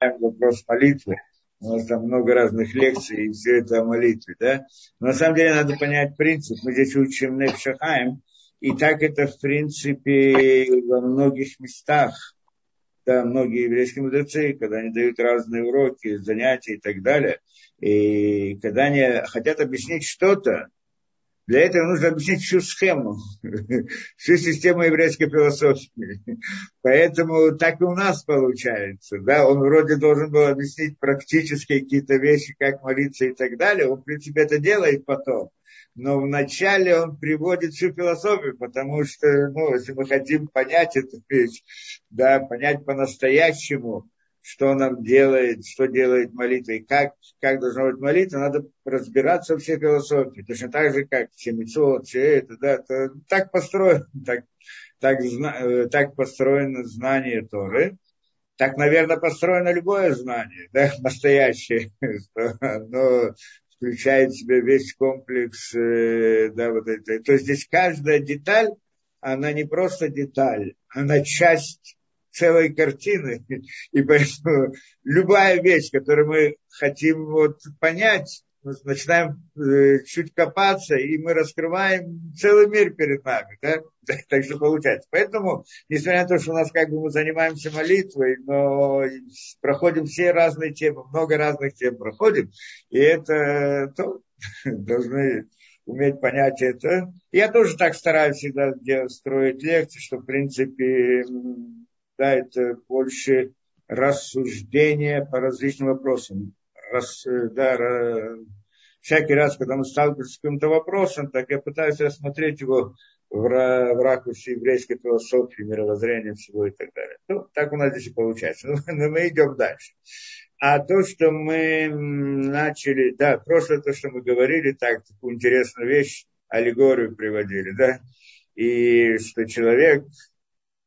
вопрос молитвы. У нас там много разных лекций, и все это о молитве, да? Но на самом деле надо понять принцип. Мы здесь учим Невшахаем, и так это, в принципе, во многих местах. Да, многие еврейские мудрецы, когда они дают разные уроки, занятия и так далее, и когда они хотят объяснить что-то, для этого нужно объяснить всю схему, всю систему еврейской философии. Поэтому так и у нас получается. Да? Он вроде должен был объяснить практически какие-то вещи, как молиться и так далее. Он, в принципе, это делает потом. Но вначале он приводит всю философию, потому что, ну, если мы хотим понять эту вещь, да, понять по-настоящему, что нам делает, что делает молитва и как, как должна быть молитва, надо разбираться во всей философии. Точно так же, как Чемицот, все это, да, то, так построено, так, так, э, так построено знание Торы. Так, наверное, построено любое знание, да, настоящее, оно включает в себя весь комплекс, э, да, вот это. То есть здесь каждая деталь, она не просто деталь, она часть целой картины. И поэтому любая вещь, которую мы хотим вот понять, мы начинаем э, чуть копаться, и мы раскрываем целый мир перед нами. Да? Так что получается. Поэтому, несмотря на то, что у нас как бы мы занимаемся молитвой, но проходим все разные темы, много разных тем проходим, и это то, должны уметь понять это. Я тоже так стараюсь всегда строить лекции, что, в принципе, да, больше рассуждение по различным вопросам. Раз, да, всякий раз, когда мы сталкиваемся с каким-то вопросом, так я пытаюсь рассмотреть его в, ракурсе еврейской философии, мировоззрения всего и так далее. Ну, так у нас здесь и получается. Но мы идем дальше. А то, что мы начали, да, прошлое то, что мы говорили, так, такую интересную вещь, аллегорию приводили, да, и что человек,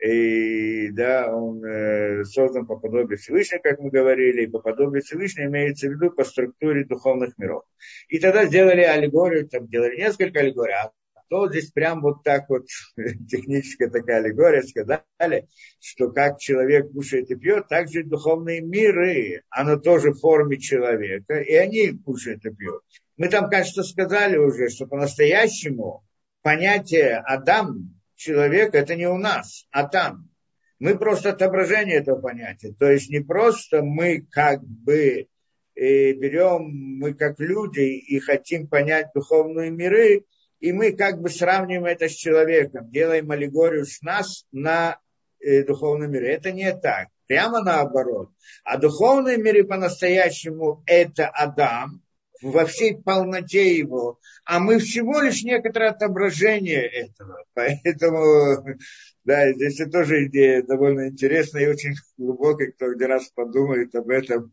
и да, он э, создан по подобию Всевышнего, как мы говорили, и по подобию Всевышнего имеется в виду по структуре духовных миров. И тогда сделали аллегорию, там делали несколько аллегорий, а то здесь прям вот так вот техническая такая аллегория сказали, что как человек кушает и пьет, так же и духовные миры, оно тоже в форме человека, и они кушают и пьют. Мы там, кажется, сказали уже, что по-настоящему понятие Адам, человека, это не у нас, а там. Мы просто отображение этого понятия. То есть не просто мы как бы э, берем, мы как люди и хотим понять духовные миры, и мы как бы сравниваем это с человеком, делаем аллегорию с нас на э, духовном мире. Это не так. Прямо наоборот. А духовный мир по-настоящему это Адам, во всей полноте его, а мы всего лишь некоторое отображение этого. Поэтому, да, здесь тоже идея довольно интересная и очень глубокая, кто где раз подумает об этом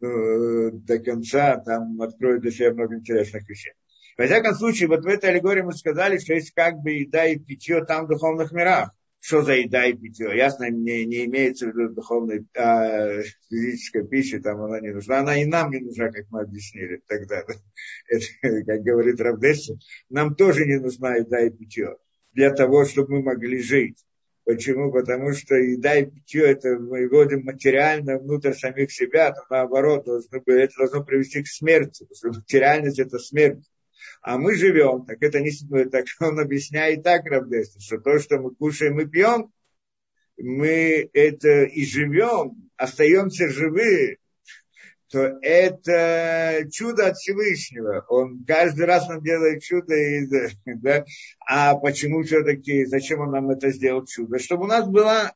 ну, до конца, там откроет для себя много интересных вещей. Во всяком случае, вот в этой аллегории мы сказали, что есть как бы еда и питье там в духовных мирах что за еда и питье. Ясно, не, не имеется в виду духовной, а, физическая пища, там она не нужна. Она и нам не нужна, как мы объяснили тогда. Это, как говорит Равдесса, нам тоже не нужна еда и питье для того, чтобы мы могли жить. Почему? Потому что еда и питье это мы вводим материально внутрь самих себя, то наоборот, должно, это должно привести к смерти. Потому что материальность это смерть а мы живем, так это не так он объясняет так, Равдеста, что то, что мы кушаем и пьем, мы это и живем, остаемся живы, то это чудо от Всевышнего. Он каждый раз нам делает чудо. И, да? А почему все-таки, зачем он нам это сделал чудо? Чтобы у нас была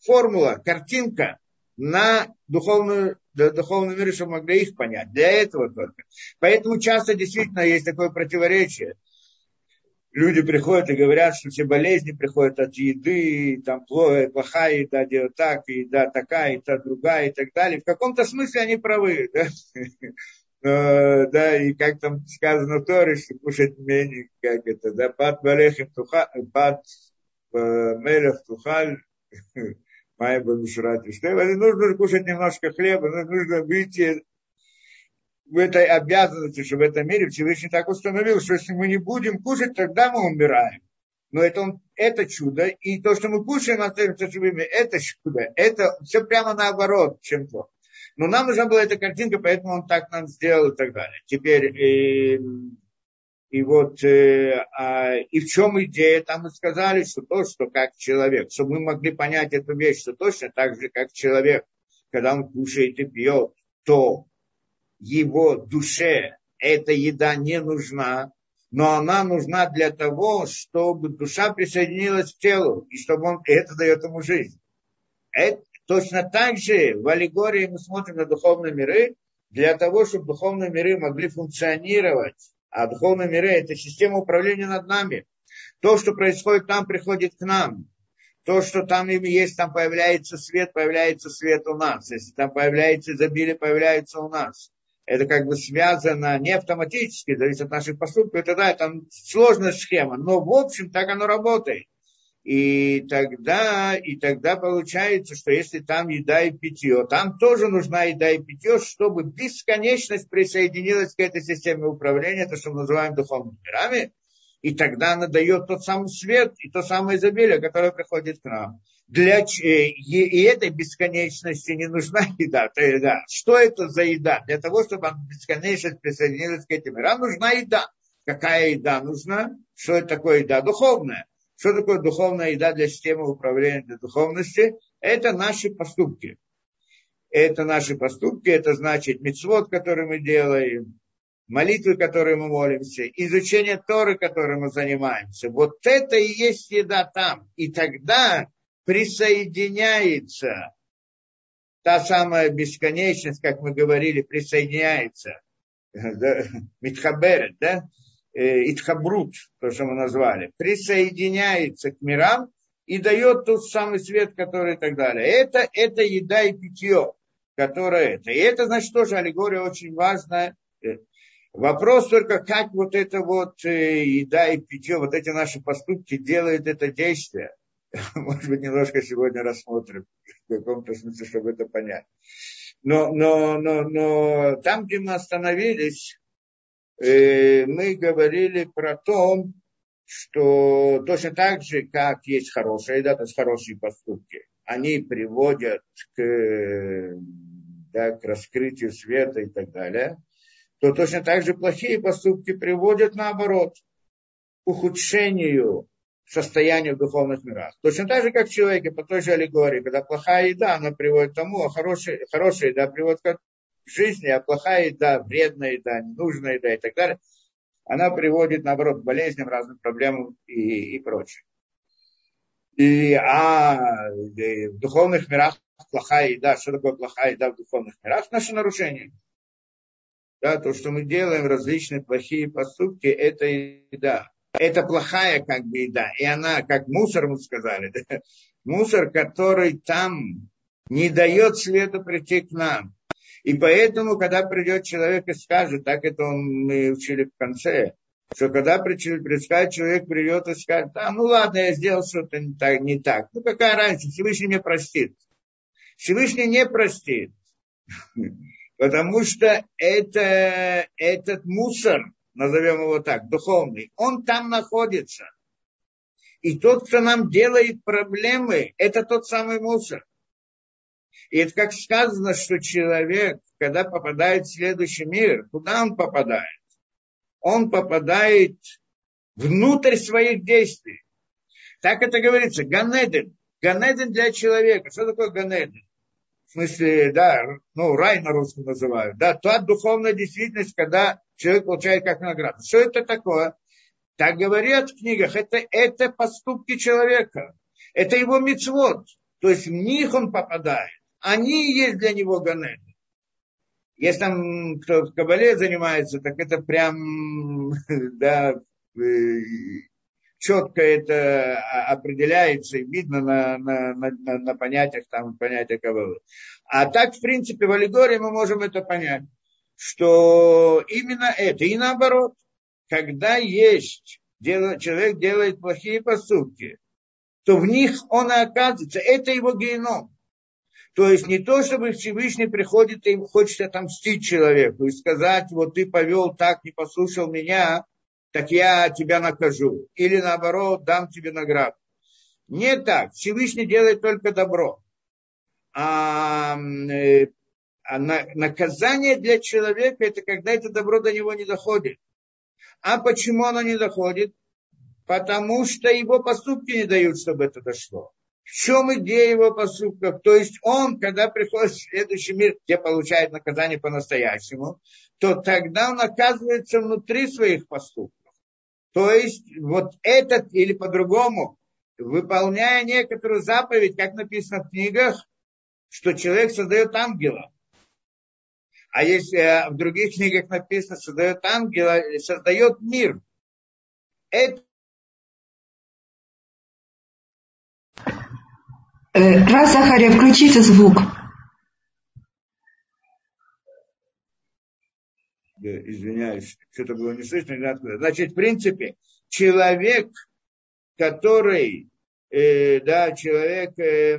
формула, картинка на духовную для духовного мира, чтобы могли их понять. Для этого только. Поэтому часто действительно есть такое противоречие. Люди приходят и говорят, что все болезни приходят от еды, там плохая, еда делает так, еда такая, еда другая и так далее. В каком-то смысле они правы. Да? да, и как там сказано в Торе, что кушать менее, как это, да, пад валехем тухаль, пад э, мелех тухаль, Майба Мишрат Нужно кушать немножко хлеба, нужно выйти в этой обязанности, что в этом мире Всевышний так установил, что если мы не будем кушать, тогда мы умираем. но это, он, это чудо, и то, что мы кушаем, остаемся живыми, это чудо. Это все прямо наоборот, чем то. Но нам нужна была эта картинка, поэтому он так нам сделал и так далее. Теперь, и, и вот, э, а, и в чем идея? Там мы сказали, что то, что как человек, чтобы мы могли понять эту вещь, что точно так же, как человек, когда он кушает и пьет, то его душе эта еда не нужна, но она нужна для того, чтобы душа присоединилась к телу, и чтобы он, и это дает ему жизнь. Это, точно так же в аллегории мы смотрим на духовные миры, для того, чтобы духовные миры могли функционировать, а духовные миры – это система управления над нами. То, что происходит там, приходит к нам. То, что там им есть, там появляется свет, появляется свет у нас. Если там появляется изобилие, появляется у нас это как бы связано не автоматически, зависит от наших поступков, это да, там сложная схема, но в общем так оно работает. И тогда, и тогда получается, что если там еда и питье, там тоже нужна еда и питье, чтобы бесконечность присоединилась к этой системе управления, то, что мы называем духовными мирами, и тогда она дает тот самый свет и то самое изобилие, которое приходит к нам для, э, и этой бесконечности не нужна еда, то еда. Что это за еда? Для того, чтобы она бесконечно присоединилась к этим мирам, нужна еда. Какая еда нужна? Что это такое еда? Духовная. Что такое духовная еда для системы управления для духовности? Это наши поступки. Это наши поступки, это значит мецвод, который мы делаем, молитвы, которые мы молимся, изучение Торы, которым мы занимаемся. Вот это и есть еда там. И тогда присоединяется та самая бесконечность, как мы говорили, присоединяется, Митхаберет, да, Итхабрут, то, что мы назвали, присоединяется к мирам и дает тот самый свет, который и так далее. Это, это еда и питье, которое это. И это, значит, тоже аллегория очень важная. Э, вопрос только, как вот это вот э, еда и питье, вот эти наши поступки делают это действие. может быть, немножко сегодня рассмотрим в каком-то смысле, чтобы это понять. Но, но, но, но там, где мы остановились, э, мы говорили про то, что точно так же, как есть хорошая еда, то есть хорошие поступки, они приводят к, да, к раскрытию света и так далее, то точно так же плохие поступки приводят наоборот к ухудшению состояние в духовных мирах. Точно так же, как в человеке, по той же аллегории, когда плохая еда, она приводит к тому, а хорошая, хорошая еда приводит к жизни, а плохая еда, вредная еда, ненужная еда и так далее, она приводит, наоборот, к болезням, разным проблемам и, и прочее. И, а и в духовных мирах плохая еда, что такое плохая еда в духовных мирах? Наше нарушение. Да, то, что мы делаем, различные плохие поступки, это еда это плохая как бы еда. И она, как мусор, мы сказали, да? мусор, который там не дает свету прийти к нам. И поэтому, когда придет человек и скажет, так это он, мы учили в конце, что когда предскажет человек придет и скажет, а, ну ладно, я сделал что-то не так, не так. Ну какая разница, Всевышний мне простит. Всевышний не простит. Потому что это, этот мусор, назовем его так, духовный, он там находится. И тот, кто нам делает проблемы, это тот самый мусор. И это как сказано, что человек, когда попадает в следующий мир, куда он попадает? Он попадает внутрь своих действий. Так это говорится, Ганеден. Ганеден для человека. Что такое Ганеден? В смысле, да, ну, рай на русском называют. Да, та духовная действительность, когда человек получает как награду. Что это такое? Так говорят в книгах, это, это поступки человека. Это его мецвод. То есть в них он попадает. Они есть для него ганеды. Если там кто в Кабале занимается, так это прям, да, э, четко это определяется и видно на, на, на, на понятиях, там, понятия Кабалы. А так, в принципе, в аллегории мы можем это понять что именно это. И наоборот, когда есть, человек делает плохие поступки, то в них он и оказывается. Это его геном. То есть не то, чтобы Всевышний приходит и хочет отомстить человеку и сказать, вот ты повел так, не послушал меня, так я тебя накажу. Или наоборот, дам тебе награду. Не так. Всевышний делает только добро. А, э, а на, наказание для человека это когда это добро до него не доходит. А почему оно не доходит? Потому что его поступки не дают, чтобы это дошло. В чем идея его поступков? То есть он, когда приходит в следующий мир, где получает наказание по-настоящему, то тогда он оказывается внутри своих поступков. То есть вот этот или по-другому, выполняя некоторую заповедь, как написано в книгах, что человек создает ангела. А если э, в других книгах написано, создает ангела, создает мир. Это раз, Захария, включите звук. Извиняюсь, что-то было не слышно. Значит, в принципе, человек, который, э, да, человек, э,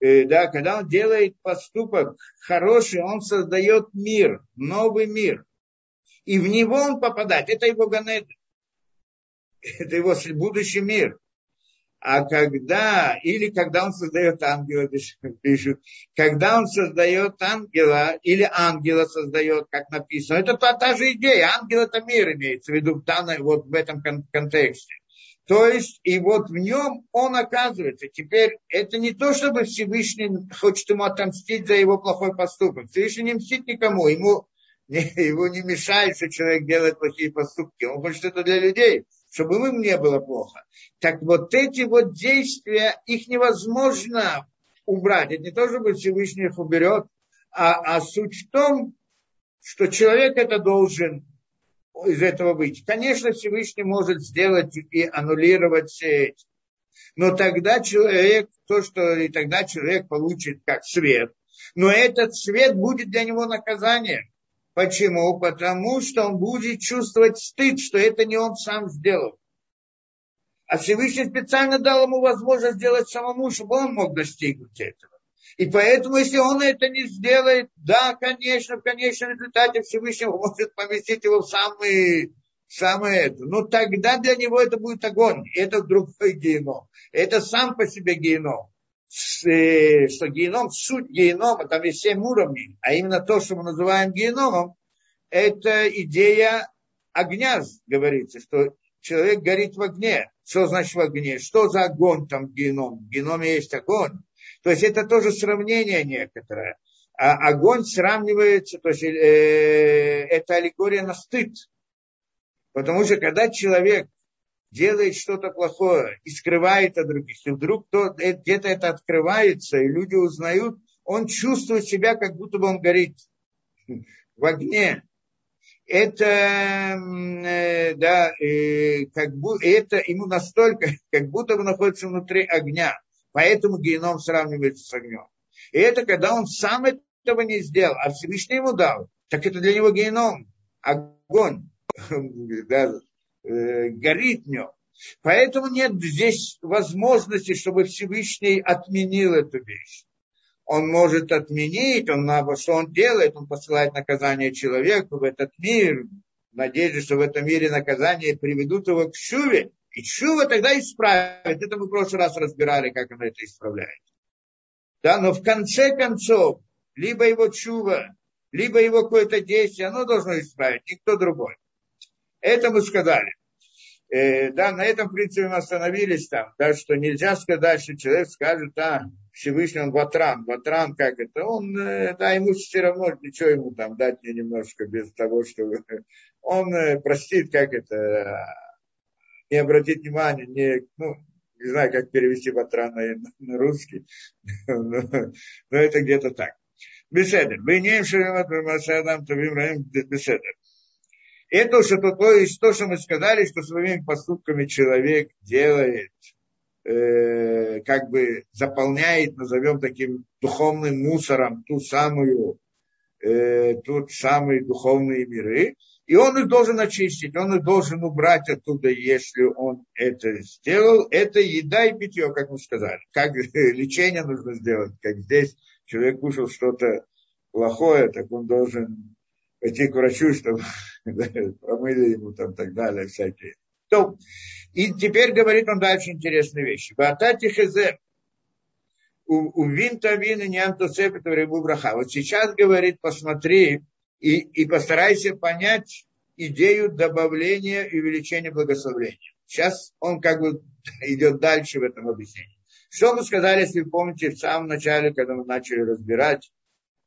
э, да, когда он делает поступок хороший, он создает мир, новый мир. И в него он попадает. Это его ганед. Это его будущий мир. А когда, или когда он создает ангела, пишут, когда он создает ангела, или ангела создает, как написано, это та, та же идея, ангел это мир имеется в виду в, данной, вот в этом контексте. То есть, и вот в нем он оказывается. Теперь, это не то, чтобы Всевышний хочет ему отомстить за его плохой поступок. Всевышний не мстит никому, ему, не, его не мешает, что человек делает плохие поступки. Он хочет это для людей чтобы им не было плохо. Так вот эти вот действия, их невозможно убрать. Это не то, чтобы Всевышний их уберет, а, а суть в том, что человек это должен из этого выйти. Конечно, Всевышний может сделать и аннулировать все эти. Но тогда человек, то, что и тогда человек получит как свет, но этот свет будет для него наказанием. Почему? Потому что он будет чувствовать стыд, что это не он сам сделал. А Всевышний специально дал ему возможность сделать самому, чтобы он мог достигнуть этого. И поэтому, если он это не сделает, да, конечно, в конечном результате Всевышний может поместить его в самый, самое это. Но тогда для него это будет огонь. Это другой геном. Это сам по себе геном. Э, что геном, суть генома, там есть семь уровней, а именно то, что мы называем геномом, это идея огня, говорится, что человек горит в огне. Что значит в огне? Что за огонь там геном? В геноме есть огонь. То есть это тоже сравнение некоторое. А огонь сравнивается, то есть э, это аллегория на стыд. Потому что когда человек делает что-то плохое и скрывает от других, и вдруг э, где-то это открывается, и люди узнают, он чувствует себя, как будто бы он горит в огне. Это, э, да, э, как бы, это ему настолько, как будто бы находится внутри огня. Поэтому геном сравнивается с огнем. И это когда он сам этого не сделал, а Всевышний ему дал. Так это для него геном, огонь. Да, э, горит в нем. Поэтому нет здесь возможности, чтобы Всевышний отменил эту вещь. Он может отменить, он, что он делает, он посылает наказание человеку в этот мир, надеясь, что в этом мире наказание приведут его к шуве, и чува тогда исправит. Это мы в прошлый раз разбирали, как он это исправляет. Да, но в конце концов, либо его чува, либо его какое-то действие, оно должно исправить, никто другой. Это мы сказали. Э, да, на этом, в принципе, мы остановились там, да, что нельзя сказать, что человек скажет, а, Всевышний он ватран, ватран как это, он, э, да, ему все равно, ничего ему там дать мне немножко без того, что он э, простит, как это, не обратит внимания, не, ну, не знаю, как перевести ватран на, на русский, но, но это где-то так. Беседер. Вы не шеремат Масадам Тавим Раим Беседер. Это что то, то есть то, что мы сказали, что своими поступками человек делает, э, как бы заполняет, назовем таким духовным мусором ту самую, э, тот самые духовные миры, и он их должен очистить, он их должен убрать оттуда, если он это сделал. Это еда и питье, как мы сказали. Как лечение нужно сделать, как здесь человек кушал что-то плохое, так он должен пойти к врачу, чтобы промыли ему там так далее, всякие. То, и теперь говорит он дальше интересные вещи. Батати хезе у винта вина не антоцепета рыбу браха. Вот сейчас говорит, посмотри и, и постарайся понять идею добавления и увеличения благословения. Сейчас он как бы идет дальше в этом объяснении. Что мы сказали, если вы помните, в самом начале, когда мы начали разбирать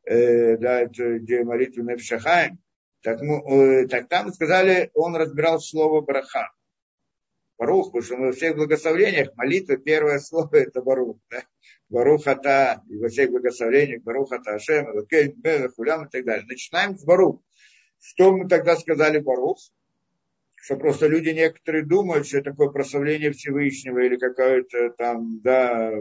э, да, это, где молитву Невшахаем, так, мы, э, так там сказали, он разбирал слово браха. Барух, потому что мы во всех благословениях, молитва, первое слово это Барух. Да? Барух Ата, и во всех благословениях Барух Ата Ашем, Хулям и так далее. Начинаем с Барух. Что мы тогда сказали Барух? Что просто люди некоторые думают, что это такое прославление Всевышнего или какое-то там, да,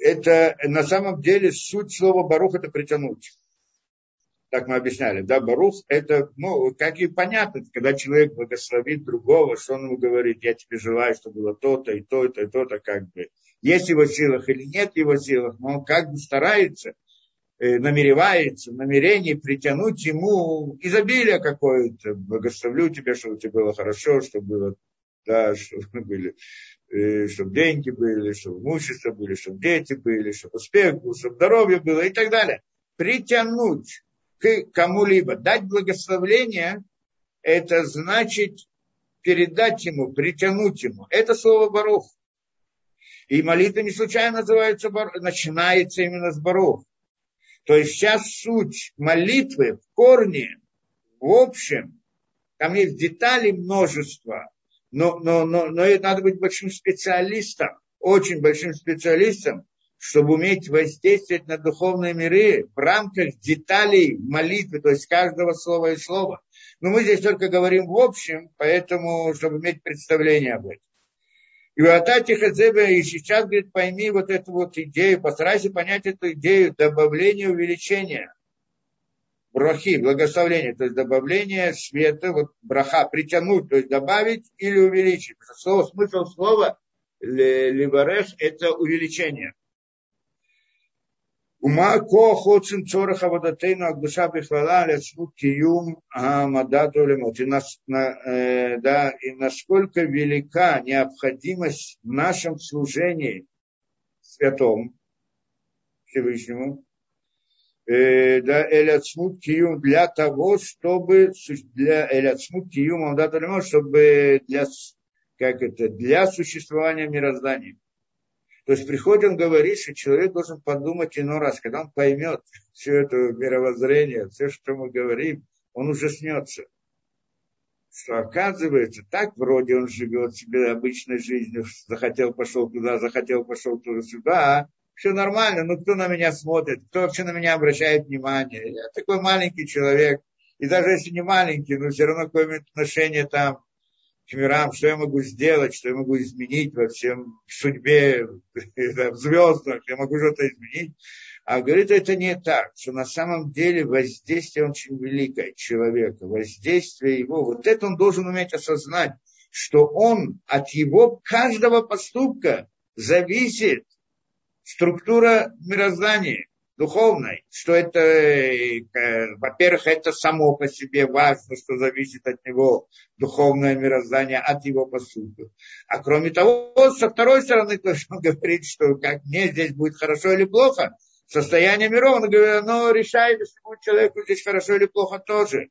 это на самом деле суть слова Барух это притянуть как мы объясняли, да, Барух, это, ну, как и понятно, когда человек благословит другого, что он ему говорит, я тебе желаю, чтобы было то-то, и то-то, и то-то, как бы. Есть его силах или нет его силах, но он как бы старается, э, намеревается, намерение притянуть ему изобилие какое-то. Благословлю тебя, чтобы тебе было хорошо, чтобы было, да, чтобы были, э, чтобы деньги были, чтобы имущество были, чтобы дети были, чтобы успех был, чтобы здоровье было и так далее. Притянуть к кому-либо. Дать благословление, это значит передать ему, притянуть ему. Это слово барух. И молитва не случайно называется, начинается именно с барух. То есть сейчас суть молитвы в корне, в общем, там есть детали множество, но, но, но, но это надо быть большим специалистом, очень большим специалистом, чтобы уметь воздействовать на духовные миры в рамках деталей молитвы, то есть каждого слова и слова. Но мы здесь только говорим в общем, поэтому, чтобы иметь представление об этом. И у Атати Хазебе и сейчас, говорит, пойми вот эту вот идею, постарайся понять эту идею добавления, увеличения брахи, благословения, то есть добавление света, вот браха, притянуть, то есть добавить или увеличить. Слово, смысл слова либареш – это увеличение. Ума коху цинцора хавадатейну акбуша бихвала ляцну киюм амадату лемот. И, нас, на, э, да, и насколько велика необходимость в нашем служении святом Всевышнему, э, да, эляцмут киюм для того, чтобы для эляцмут киюм амадату лемот, чтобы для, как это, для существования мироздания. То есть приходит, он что человек должен подумать иной раз, когда он поймет все это мировоззрение, все, что мы говорим, он ужаснется. Что оказывается, так вроде он живет себе обычной жизнью, захотел, пошел туда, захотел, пошел туда-сюда, а все нормально, но кто на меня смотрит, кто вообще на меня обращает внимание. Я такой маленький человек, и даже если не маленький, но все равно какое-то отношение там к мирам, что я могу сделать, что я могу изменить во всем судьбе, в звездах, я могу что-то изменить. А говорит, это не так, что на самом деле воздействие очень великое человека, воздействие его, вот это он должен уметь осознать, что он от его каждого поступка зависит структура мироздания духовной, что это, э, во-первых, это само по себе важно, что зависит от него духовное мироздание, от его поступков. А кроме того, со второй стороны, то, что он говорит, что как мне здесь будет хорошо или плохо, состояние миров, он говорит, оно решает, если будет человеку здесь хорошо или плохо тоже.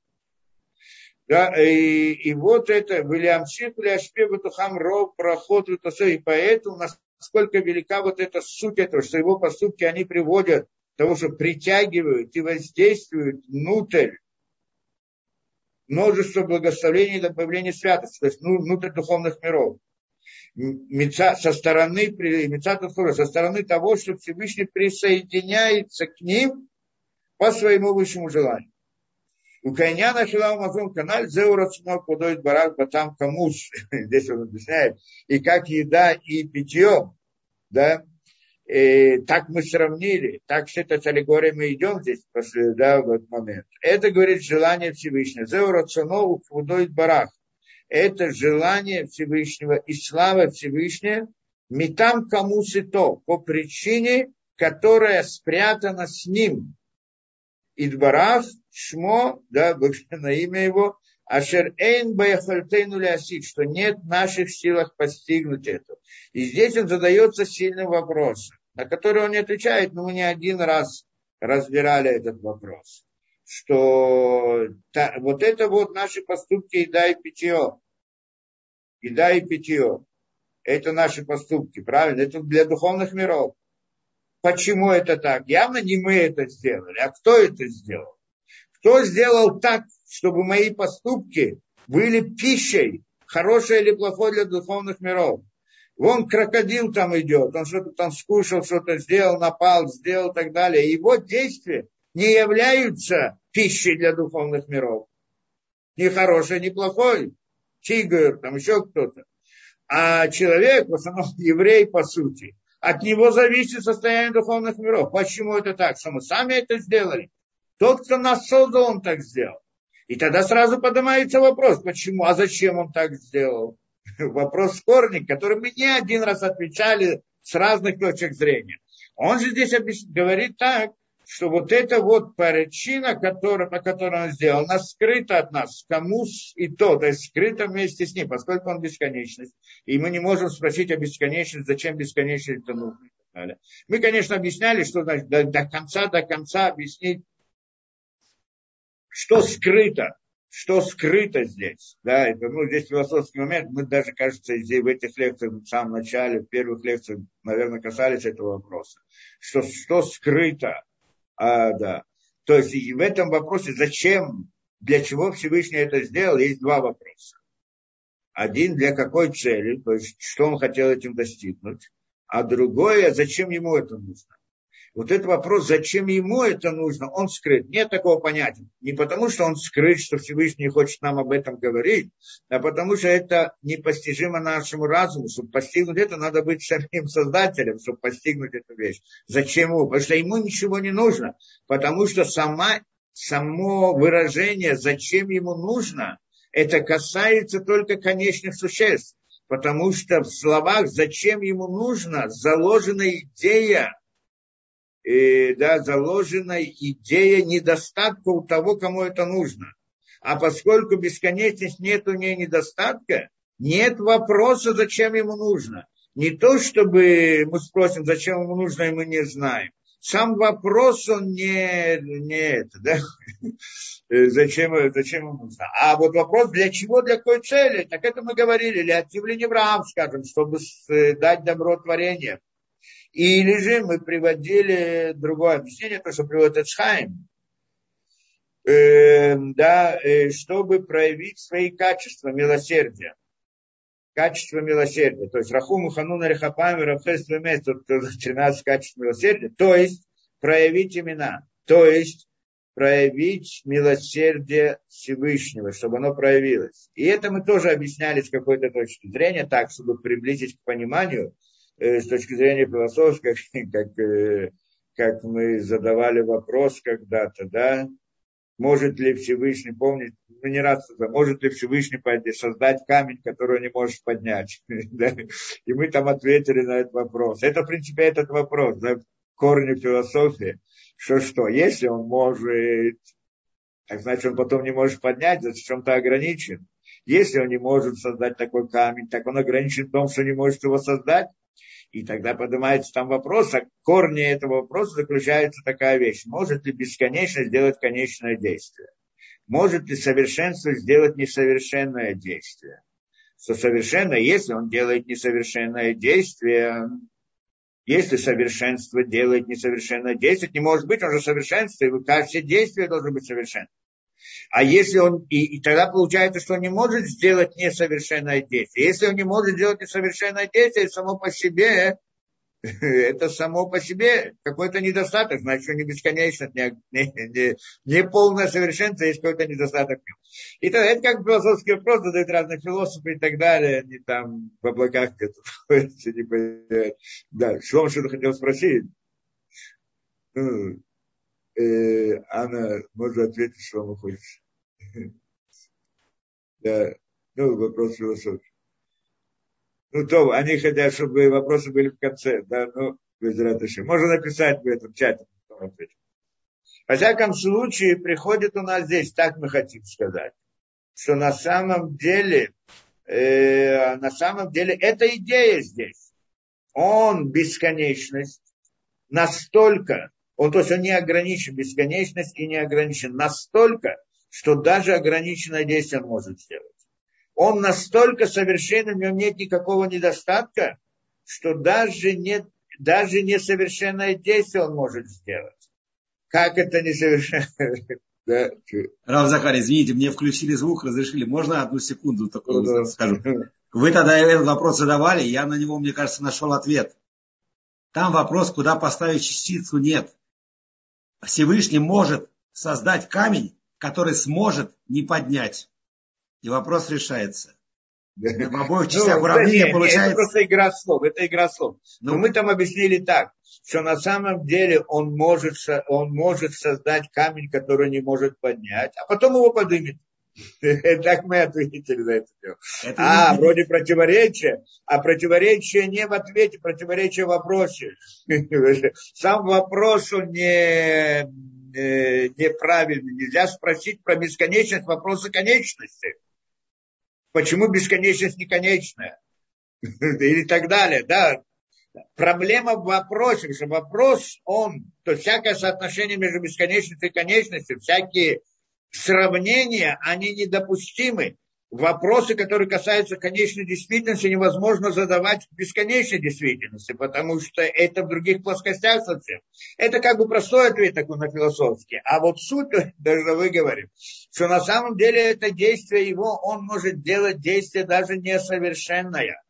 Да, и, и вот это, Вильям Шиф, Ляшпе, Батухам, Ров, Проход, и поэтому насколько велика вот эта суть этого, что его поступки, они приводят того, что притягивают и воздействуют внутрь множество благословений и добавления святости, то есть ну, внутрь духовных миров. Со стороны, со стороны того, что Всевышний присоединяется к ним по своему высшему желанию. У Кайняна Шилам Мазун канал Зеурацуно подоит барак батам камуш. Здесь он объясняет. И как еда и питье, да, и так мы сравнили, так с аллегорией мы идем здесь после, да, в этот момент. Это говорит желание Всевышнего. Зеу худой барах. Это желание Всевышнего и слава Всевышнего метам кому то по причине, которая спрятана с ним. Идбарах, Шмо, да, на имя его, Ашер Эйн Баяхальтейну Лясид, что нет в наших силах постигнуть это. И здесь он задается сильным вопросом, на который он не отвечает, но мы не один раз разбирали этот вопрос. Что та, вот это вот наши поступки еда и питье. Еда и питье. Это наши поступки, правильно? Это для духовных миров. Почему это так? Явно не мы это сделали. А кто это сделал? Кто сделал так, чтобы мои поступки были пищей, хорошей или плохой для духовных миров? Вон крокодил там идет, он что-то там скушал, что-то сделал, напал, сделал и так далее. Его действия не являются пищей для духовных миров. Ни хорошей, ни плохой. Тигр, там еще кто-то. А человек, в основном еврей по сути, от него зависит состояние духовных миров. Почему это так? Что мы сами это сделали? Тот, кто нас создал, он так сделал. И тогда сразу поднимается вопрос, почему, а зачем он так сделал? Вопрос спорник, который мы не один раз отвечали с разных точек зрения. Он же здесь говорит так, что вот эта вот причина, которая, по которой он сделал, она скрыта от нас, кому и то, то есть скрыта вместе с ним, поскольку он бесконечность. И мы не можем спросить о бесконечности, зачем бесконечность это нужно. Мы, конечно, объясняли, что значит до, до конца, до конца объяснить, что скрыто, что скрыто здесь. Да, это, ну, здесь философский момент. Мы даже, кажется, здесь в этих лекциях, в самом начале, в первых лекциях, наверное, касались этого вопроса. Что, что скрыто а, да. То есть в этом вопросе, зачем, для чего Всевышний это сделал, есть два вопроса. Один, для какой цели, то есть что он хотел этим достигнуть, а другое, зачем ему это нужно. Вот этот вопрос, зачем ему это нужно, он скрыт. Нет такого понятия. Не потому, что он скрыт, что Всевышний хочет нам об этом говорить, а потому что это непостижимо нашему разуму. Чтобы постигнуть это, надо быть самим создателем, чтобы постигнуть эту вещь. Зачем ему? Потому что ему ничего не нужно. Потому что сама, само выражение, зачем ему нужно, это касается только конечных существ. Потому что в словах «зачем ему нужно» заложена идея э, да, заложена идея недостатка у того, кому это нужно. А поскольку бесконечность нет у нее недостатка, нет вопроса, зачем ему нужно. Не то, чтобы мы спросим, зачем ему нужно, и мы не знаем. Сам вопрос, он не, не это, да? зачем, зачем ему нужно. А вот вопрос, для чего, для какой цели, так это мы говорили, для отъявления Авраам, скажем, чтобы дать добро творениям или же мы приводили другое объяснение, то, что приводит Эцхайм, э, да, э, чтобы проявить свои качества милосердия. Качество милосердия. То есть Рахуму Хануна Рехапами Рафхес Место, 13 качеств милосердия. То есть проявить имена. То есть проявить милосердие Всевышнего, чтобы оно проявилось. И это мы тоже объясняли с какой-то точки зрения, так, чтобы приблизить к пониманию, с точки зрения философской, как, э, как мы задавали вопрос когда-то, да, может ли Всевышний, помнить, ну не раз может ли Всевышний создать камень, который не может поднять. И мы там ответили на этот вопрос. Это, в принципе, этот вопрос, да, корни философии, что что, если он может, так значит, он потом не может поднять, значит, чем-то ограничен. Если он не может создать такой камень, так он ограничен в том, что не может его создать. И тогда поднимается там вопрос, а корни этого вопроса заключается такая вещь. Может ли бесконечно сделать конечное действие? Может ли совершенство сделать несовершенное действие? Что совершенно, если он делает несовершенное действие, если совершенство делает несовершенное действие, не может быть, он же совершенство, и все действия должны быть совершенны. А если он, и, и тогда получается, что он не может сделать несовершенное действие. Если он не может сделать несовершенное действие, само по себе, это само по себе какой-то недостаток, значит, что не бесконечность, не, не, не, полное совершенство, есть какой-то недостаток. И тогда это как философский вопрос, задают разные философы и так далее, они там в облаках не понимают. Да, что он что-то хотел спросить? Э, Анна может ответить, что вам хочешь. Да, ну, вопрос философии. Ну, то, они хотят, чтобы вопросы были в конце, да, ну. Можно написать в этом чате, потом ответить. Во всяком случае, приходит у нас здесь, так мы хотим сказать, что на самом деле, э, на самом деле, эта идея здесь. Он бесконечность настолько, он, то есть он не ограничен, бесконечность и не ограничен настолько, что даже ограниченное действие он может сделать. Он настолько совершенен, в нем нет никакого недостатка, что даже, нет, даже несовершенное действие он может сделать. Как это несовершенное? Да. Рав Захар, извините, мне включили звук, разрешили. Можно одну секунду такую да. скажу? Вы тогда этот вопрос задавали, я на него, мне кажется, нашел ответ. Там вопрос, куда поставить частицу, нет. Всевышний может создать камень, который сможет не поднять. И вопрос решается. В обоих частях ну, уравнения нет, получается... Это просто игра слов, это игра слов. Ну, Но мы там объяснили так, что на самом деле он может, он может создать камень, который не может поднять, а потом его поднимет. Так мы ответили на это дело. Это а, вроде противоречия, а противоречие не в ответе, противоречие в вопросе. Сам вопрос, он не, э, неправильный. Нельзя спросить про бесконечность вопроса конечности почему бесконечность не конечная? Или так далее, да. Проблема в вопросе, что вопрос, он, то всякое соотношение между бесконечностью и конечностью, всякие сравнения, они недопустимы вопросы, которые касаются конечной действительности, невозможно задавать в бесконечной действительности, потому что это в других плоскостях совсем. Это как бы простой ответ такой на философский. А вот суть, даже вы говорим, что на самом деле это действие его, он может делать действие даже несовершенное.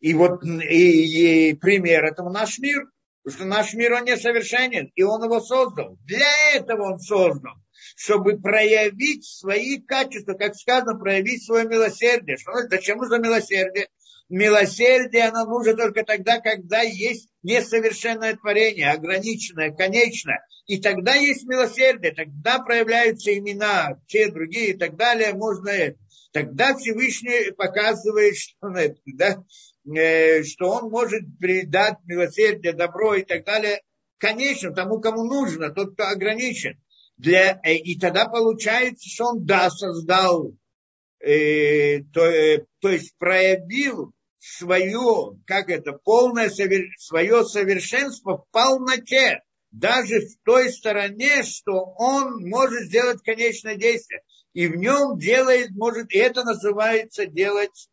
И вот и, и пример этому наш мир, что наш мир, он несовершенен, и он его создал. Для этого он создан чтобы проявить свои качества, как сказано, проявить свое милосердие. Что, зачем нужно милосердие? Милосердие, оно нужно только тогда, когда есть несовершенное творение, ограниченное, конечное. И тогда есть милосердие, тогда проявляются имена, те другие и так далее. Можно это. Тогда Всевышний показывает, что, да, э, что он может придать милосердие, добро и так далее конечно, тому, кому нужно, тот, кто ограничен для, э, и тогда получается, что он да, создал, э, то, э, то есть проявил свое, как это, полное свое совершенство в полноте, даже в той стороне, что он может сделать конечное действие. И в нем делает, может, и это называется делать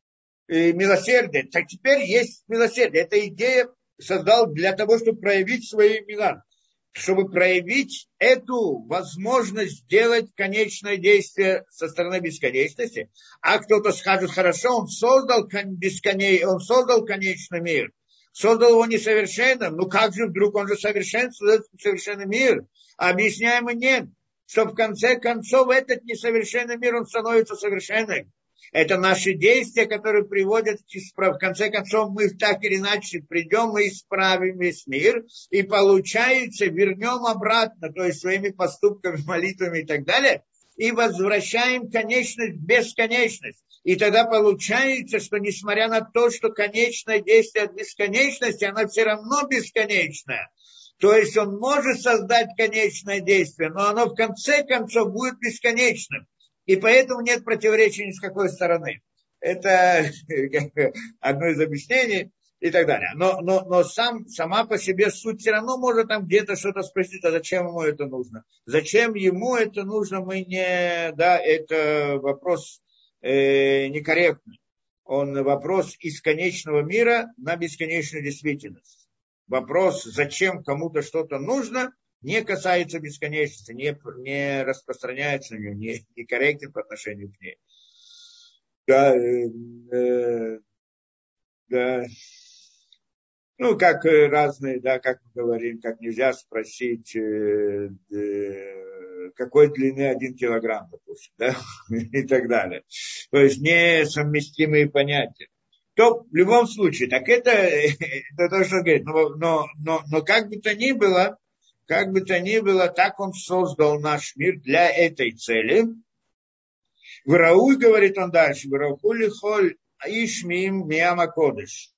э, милосердие. Так теперь есть милосердие. Эта идея создал для того, чтобы проявить свои имена чтобы проявить эту возможность сделать конечное действие со стороны бесконечности. А кто-то скажет, хорошо, он создал, бесконеч... он создал конечный мир, создал его несовершенным, ну как же вдруг он же совершен, создает совершенный мир? А объясняем, нет, что в конце концов этот несовершенный мир, он становится совершенным. Это наши действия, которые приводят к исправ... В конце концов, мы так или иначе придем и исправим весь мир, и получается, вернем обратно, то есть своими поступками, молитвами и так далее, и возвращаем конечность в бесконечность. И тогда получается, что несмотря на то, что конечное действие от бесконечности, оно все равно бесконечное. То есть он может создать конечное действие, но оно в конце концов будет бесконечным и поэтому нет противоречия ни с какой стороны. Это одно из объяснений и так далее. Но, но, но сам, сама по себе суть все равно может там где-то что-то спросить, а зачем ему это нужно? Зачем ему это нужно, мы не... Да, это вопрос э, некорректный. Он вопрос из конечного мира на бесконечную действительность. Вопрос, зачем кому-то что-то нужно, не касается бесконечности, не, не распространяется на нее, не, не корректен по отношению к ней. Да, э, э, да. Ну, как разные, да, как мы говорим, как нельзя спросить, э, э, какой длины один килограмм, допустим, да, и так далее. То есть несовместимые понятия. То в любом случае, так это, это то, что говорит, но, но, но, но как бы то ни было, как бы то ни было, так он создал наш мир для этой цели. Врауй, говорит он дальше, Враули холь ишмим миама кодыш.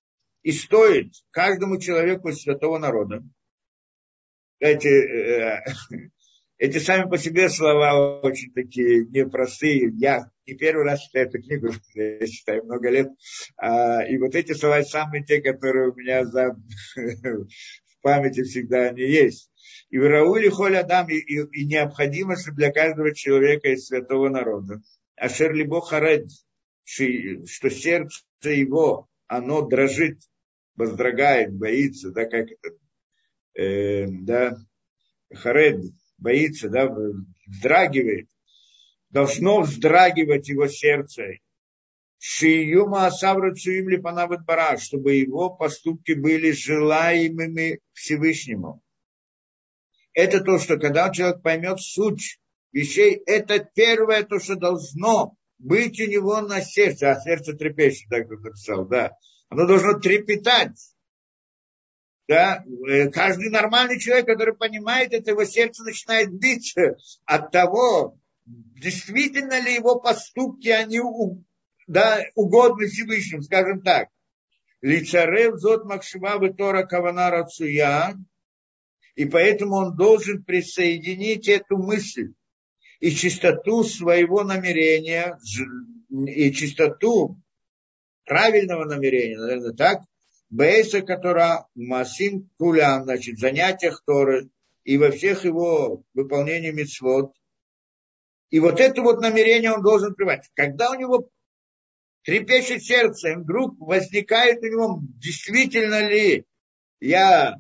И стоит каждому человеку святого народа. Эти, э, Эти сами по себе слова очень такие непростые. Я не первый раз читаю эту книгу, я читаю много лет. А, и вот эти слова самые те, которые у меня за... в памяти всегда они есть. И в Раули холь Адам, и, и, и необходимость для каждого человека из святого народа. А Шерлибо Харед, что сердце его, оно дрожит, воздрогает, боится, да, как это, э, да, Харед, боится, да, вздрагивает, должно вздрагивать его сердце. Шиюма Асавра Цуим Липанават Бара, чтобы его поступки были желаемыми Всевышнему. Это то, что когда человек поймет суть вещей, это первое то, что должно быть у него на сердце, а сердце трепещет, так как написал, да. Оно должно трепетать да, э, каждый нормальный человек, который понимает это, его сердце начинает биться от того, действительно ли его поступки, они да, угодны Всевышним, скажем так. Лицарев зот Макшива Тора Кавана Цуя, и поэтому он должен присоединить эту мысль и чистоту своего намерения, и чистоту правильного намерения, наверное, так, Бейса, которая Масим Кулям, значит, в занятиях Торы и во всех его выполнении мецвод. И вот это вот намерение он должен привать. Когда у него трепещет сердце, вдруг возникает у него, действительно ли я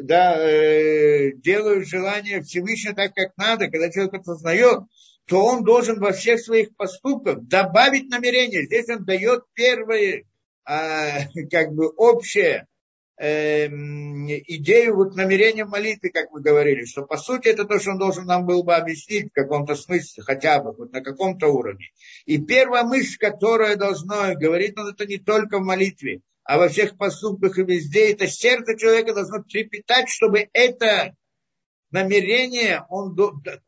да, э, делаю желание Всевышнего так, как надо, когда человек это осознает, то он должен во всех своих поступках добавить намерение. Здесь он дает первые а, как бы общее э, идею вот намерения молитвы, как мы говорили, что по сути это то, что он должен нам был бы объяснить в каком-то смысле, хотя бы вот на каком-то уровне. И первая мысль, которая должна говорить, он это не только в молитве, а во всех поступках и везде, это сердце человека должно трепетать, чтобы это намерение, он,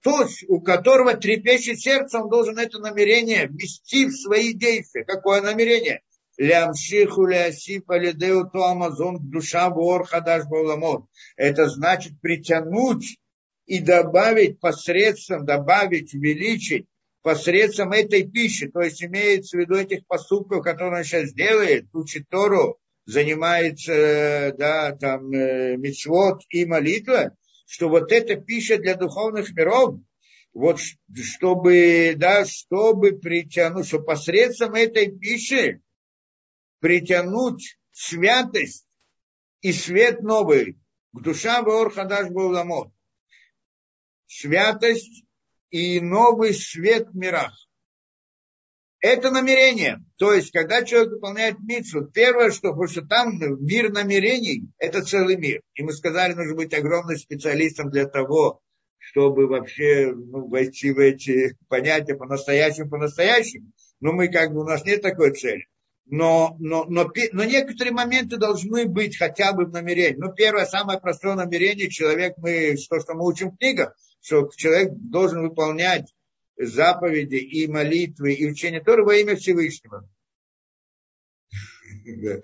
тот, у которого трепещет сердце, он должен это намерение ввести в свои действия. Какое намерение? Лямшиху лясиф алидеу то амазон душа вор хадаш бауламот. Это значит притянуть и добавить посредством, добавить, увеличить посредством этой пищи, то есть имеется в виду этих поступков, которые он сейчас делает, учит Тору, занимается, да, там, э, мецвод и молитва, что вот эта пища для духовных миров, вот чтобы, да, чтобы притянуть, что посредством этой пищи притянуть святость и свет новый к душам Вор Хадаш Бауламот. Святость и новый свет в мирах. Это намерение. То есть, когда человек выполняет митцву, первое, что, потому что там мир намерений, это целый мир. И мы сказали, нужно быть огромным специалистом для того, чтобы вообще ну, войти в эти понятия по-настоящему, по-настоящему. Но мы как бы, у нас нет такой цели но, но, но, но некоторые моменты должны быть хотя бы в намерении. Ну, первое, самое простое намерение, человек, мы, то, что мы учим в книгах, что человек должен выполнять заповеди и молитвы и учение Торы во имя Всевышнего.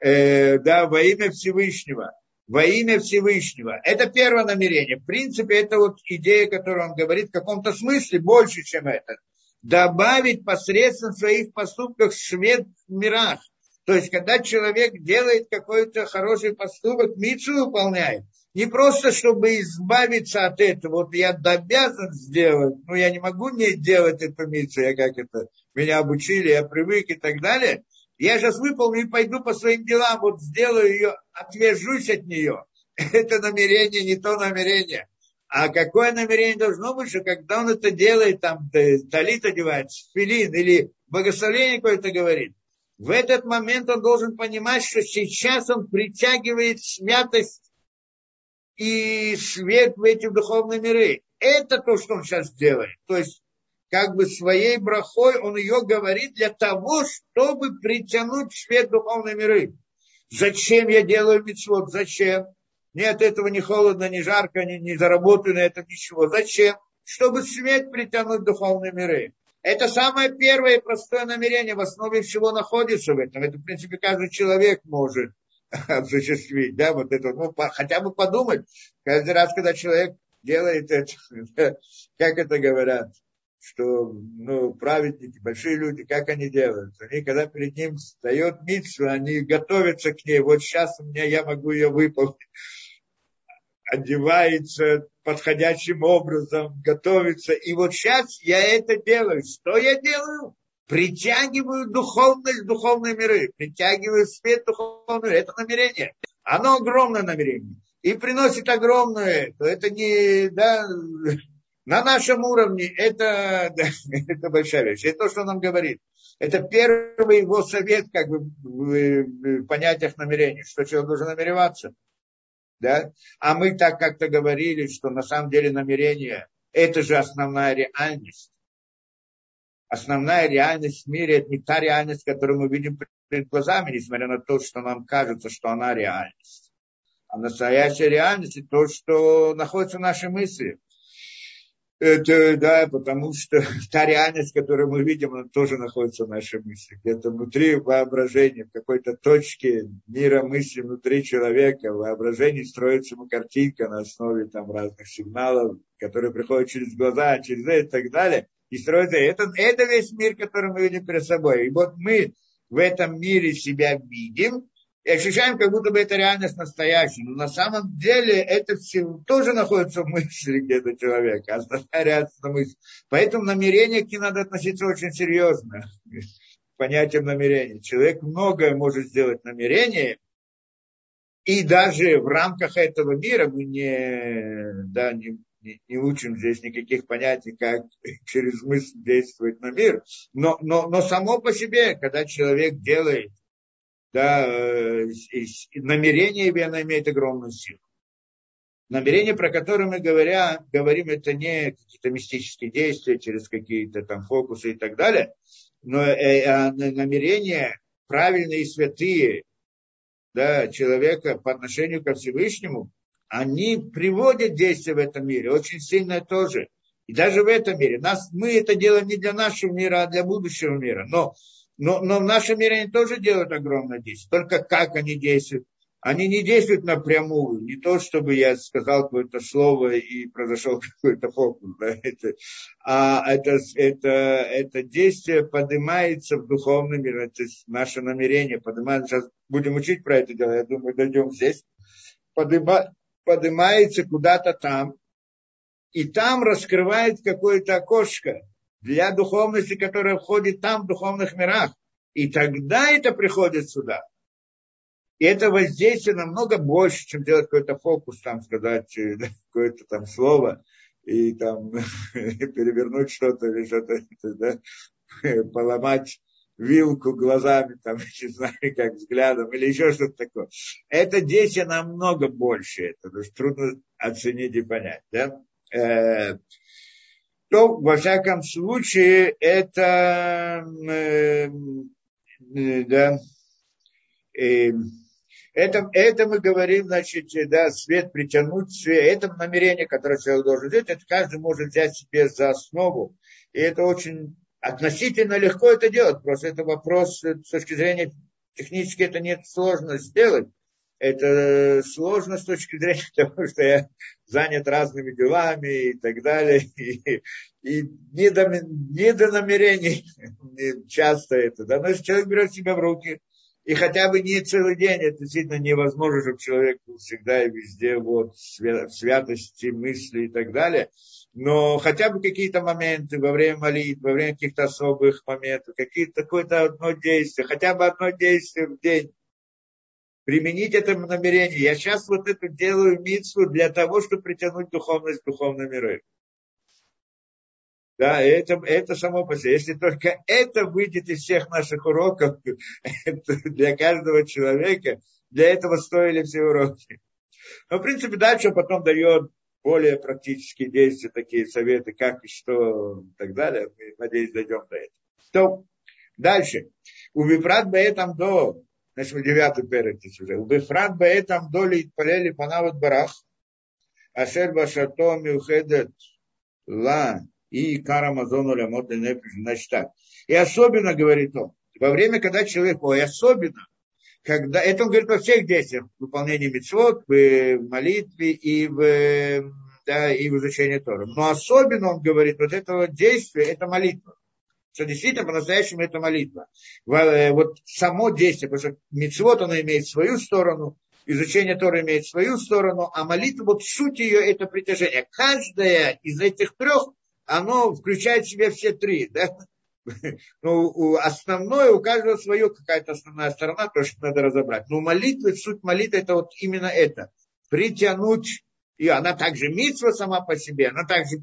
Э, да, во имя Всевышнего. Во имя Всевышнего. Это первое намерение. В принципе, это вот идея, которую он говорит в каком-то смысле больше, чем это добавить посредством своих поступков в мирах. То есть, когда человек делает какой-то хороший поступок, мицу выполняет, не просто, чтобы избавиться от этого, вот я обязан сделать, но я не могу не делать эту мицу, я как это, меня обучили, я привык и так далее. Я сейчас выполню и пойду по своим делам, вот сделаю ее, отвяжусь от нее. Это намерение, не то намерение. А какое намерение должно быть, что когда он это делает, там талит одевает, филин или богословение какое-то говорит, в этот момент он должен понимать, что сейчас он притягивает святость и свет в эти духовные миры. Это то, что он сейчас делает. То есть, как бы своей брахой он ее говорит для того, чтобы притянуть свет в миры. Зачем я делаю митцвот? Зачем? Мне от этого не холодно, не жарко, не, не заработаю на этом ничего. Зачем? Чтобы свет притянуть духовные миры. Это самое первое и простое намерение, в основе всего находится в этом. Это, в принципе, каждый человек может осуществить, да, вот это, ну, по, хотя бы подумать. Каждый раз, когда человек делает это, как это говорят, что ну, праведники, большие люди, как они делают? Они, когда перед ним встает митсу, они готовятся к ней. Вот сейчас у меня, я могу ее выполнить. Одевается подходящим образом, готовится. И вот сейчас я это делаю. Что я делаю? Притягиваю духовность, духовные миры. Притягиваю свет духовный. Это намерение. Оно огромное намерение. И приносит огромное. То это не, да, на нашем уровне это, да, это большая вещь. Это то, что он нам говорит. Это первый его совет как бы, в понятиях намерений, что человек должен намереваться. Да? А мы так как-то говорили, что на самом деле намерение – это же основная реальность. Основная реальность в мире – это не та реальность, которую мы видим перед глазами, несмотря на то, что нам кажется, что она реальность. А настоящая реальность – это то, что находится в нашей мысли – это, да, потому что та реальность, которую мы видим, она тоже находится в нашей мысли. Где-то внутри воображения, в какой-то точке мира мысли внутри человека, в воображении строится ему картинка на основе там разных сигналов, которые приходят через глаза, через это и так далее. И строится, это, это весь мир, который мы видим перед собой. И вот мы в этом мире себя видим, и ощущаем, как будто бы это реальность настоящая. Но на самом деле это все тоже находится в мысли где-то человека, основная реальность на мысли. Поэтому намерение к ним надо относиться очень серьезно, к понятиям намерения. Человек многое может сделать намерение, и даже в рамках этого мира мы не, да, не, не, не учим здесь никаких понятий, как через мысль действовать на мир. Но, но, но само по себе, когда человек делает да, э, намерение оно имеет огромную силу. Намерение, про которое мы говоря, говорим, это не какие-то мистические действия через какие-то там фокусы и так далее, но э, а намерения правильные и святые да, человека по отношению ко Всевышнему, они приводят действия в этом мире, очень сильное тоже. И даже в этом мире. Нас, мы это делаем не для нашего мира, а для будущего мира. Но но, но в нашем мире они тоже делают огромное действие. Только как они действуют? Они не действуют напрямую. Не то, чтобы я сказал какое-то слово и произошел какой-то фокус. Да, это, а это, это, это действие поднимается в духовном мире. Это наше намерение поднимается. Сейчас будем учить про это дело. Я думаю, дойдем здесь. Подыма, поднимается куда-то там. И там раскрывает какое-то окошко для духовности, которая входит там, в духовных мирах. И тогда это приходит сюда. И это воздействие намного больше, чем делать какой-то фокус, там сказать э, какое-то там слово и там перевернуть что-то или что-то, да, поломать вилку глазами, там, не знаю, как взглядом, или еще что-то такое. Это действие намного больше, это трудно оценить и понять. Да? Э, то, во всяком случае, это, э, э, да, э, это, это мы говорим, значит, да, свет притянуть, свет, это намерение, которое человек должен сделать, это каждый может взять себе за основу. И это очень относительно легко это делать, просто это вопрос с точки зрения технически это нет сложно сделать это сложно с точки зрения того, что я занят разными делами и так далее. И, и не, до, не до намерений часто это. Да? Но если человек берет себя в руки, и хотя бы не целый день, это действительно невозможно, чтобы человек был всегда и везде вот, в святости мысли и так далее. Но хотя бы какие-то моменты во время молитвы, во время каких-то особых моментов, какие-то какое-то одно действие, хотя бы одно действие в день, применить это намерение. Я сейчас вот это делаю митсву для того, чтобы притянуть духовность в духовный мир. Да, это, это само по себе. Если только это выйдет из всех наших уроков, для каждого человека, для этого стоили все уроки. Но, в принципе, дальше он потом дает более практические действия, такие советы, как и что, и так далее. Мы, надеюсь, дойдем до этого. То, дальше. У Випрат этом до значит, мы девятый перек уже. Убефрат баэтам доли палели панават барах, ашер башато миухедет ла и карамазону лямот Значит так. И особенно, говорит он, во время, когда человек, ой, особенно, когда, это он говорит во всех действиях, в выполнении мецвод, в молитве и в, да, и в изучении Торы. Но особенно он говорит, вот это вот действие, это молитва. Что действительно по-настоящему это молитва. Э, вот само действие, потому что мецвод, оно имеет свою сторону, изучение Торы имеет свою сторону, а молитва, вот суть ее это притяжение. Каждая из этих трех, оно включает в себя все три. Да? Ну, основное, у каждого свое какая-то основная сторона, то, что надо разобрать. Но молитва, суть молитвы, это вот именно это. Притянуть и она также митсва сама по себе, она также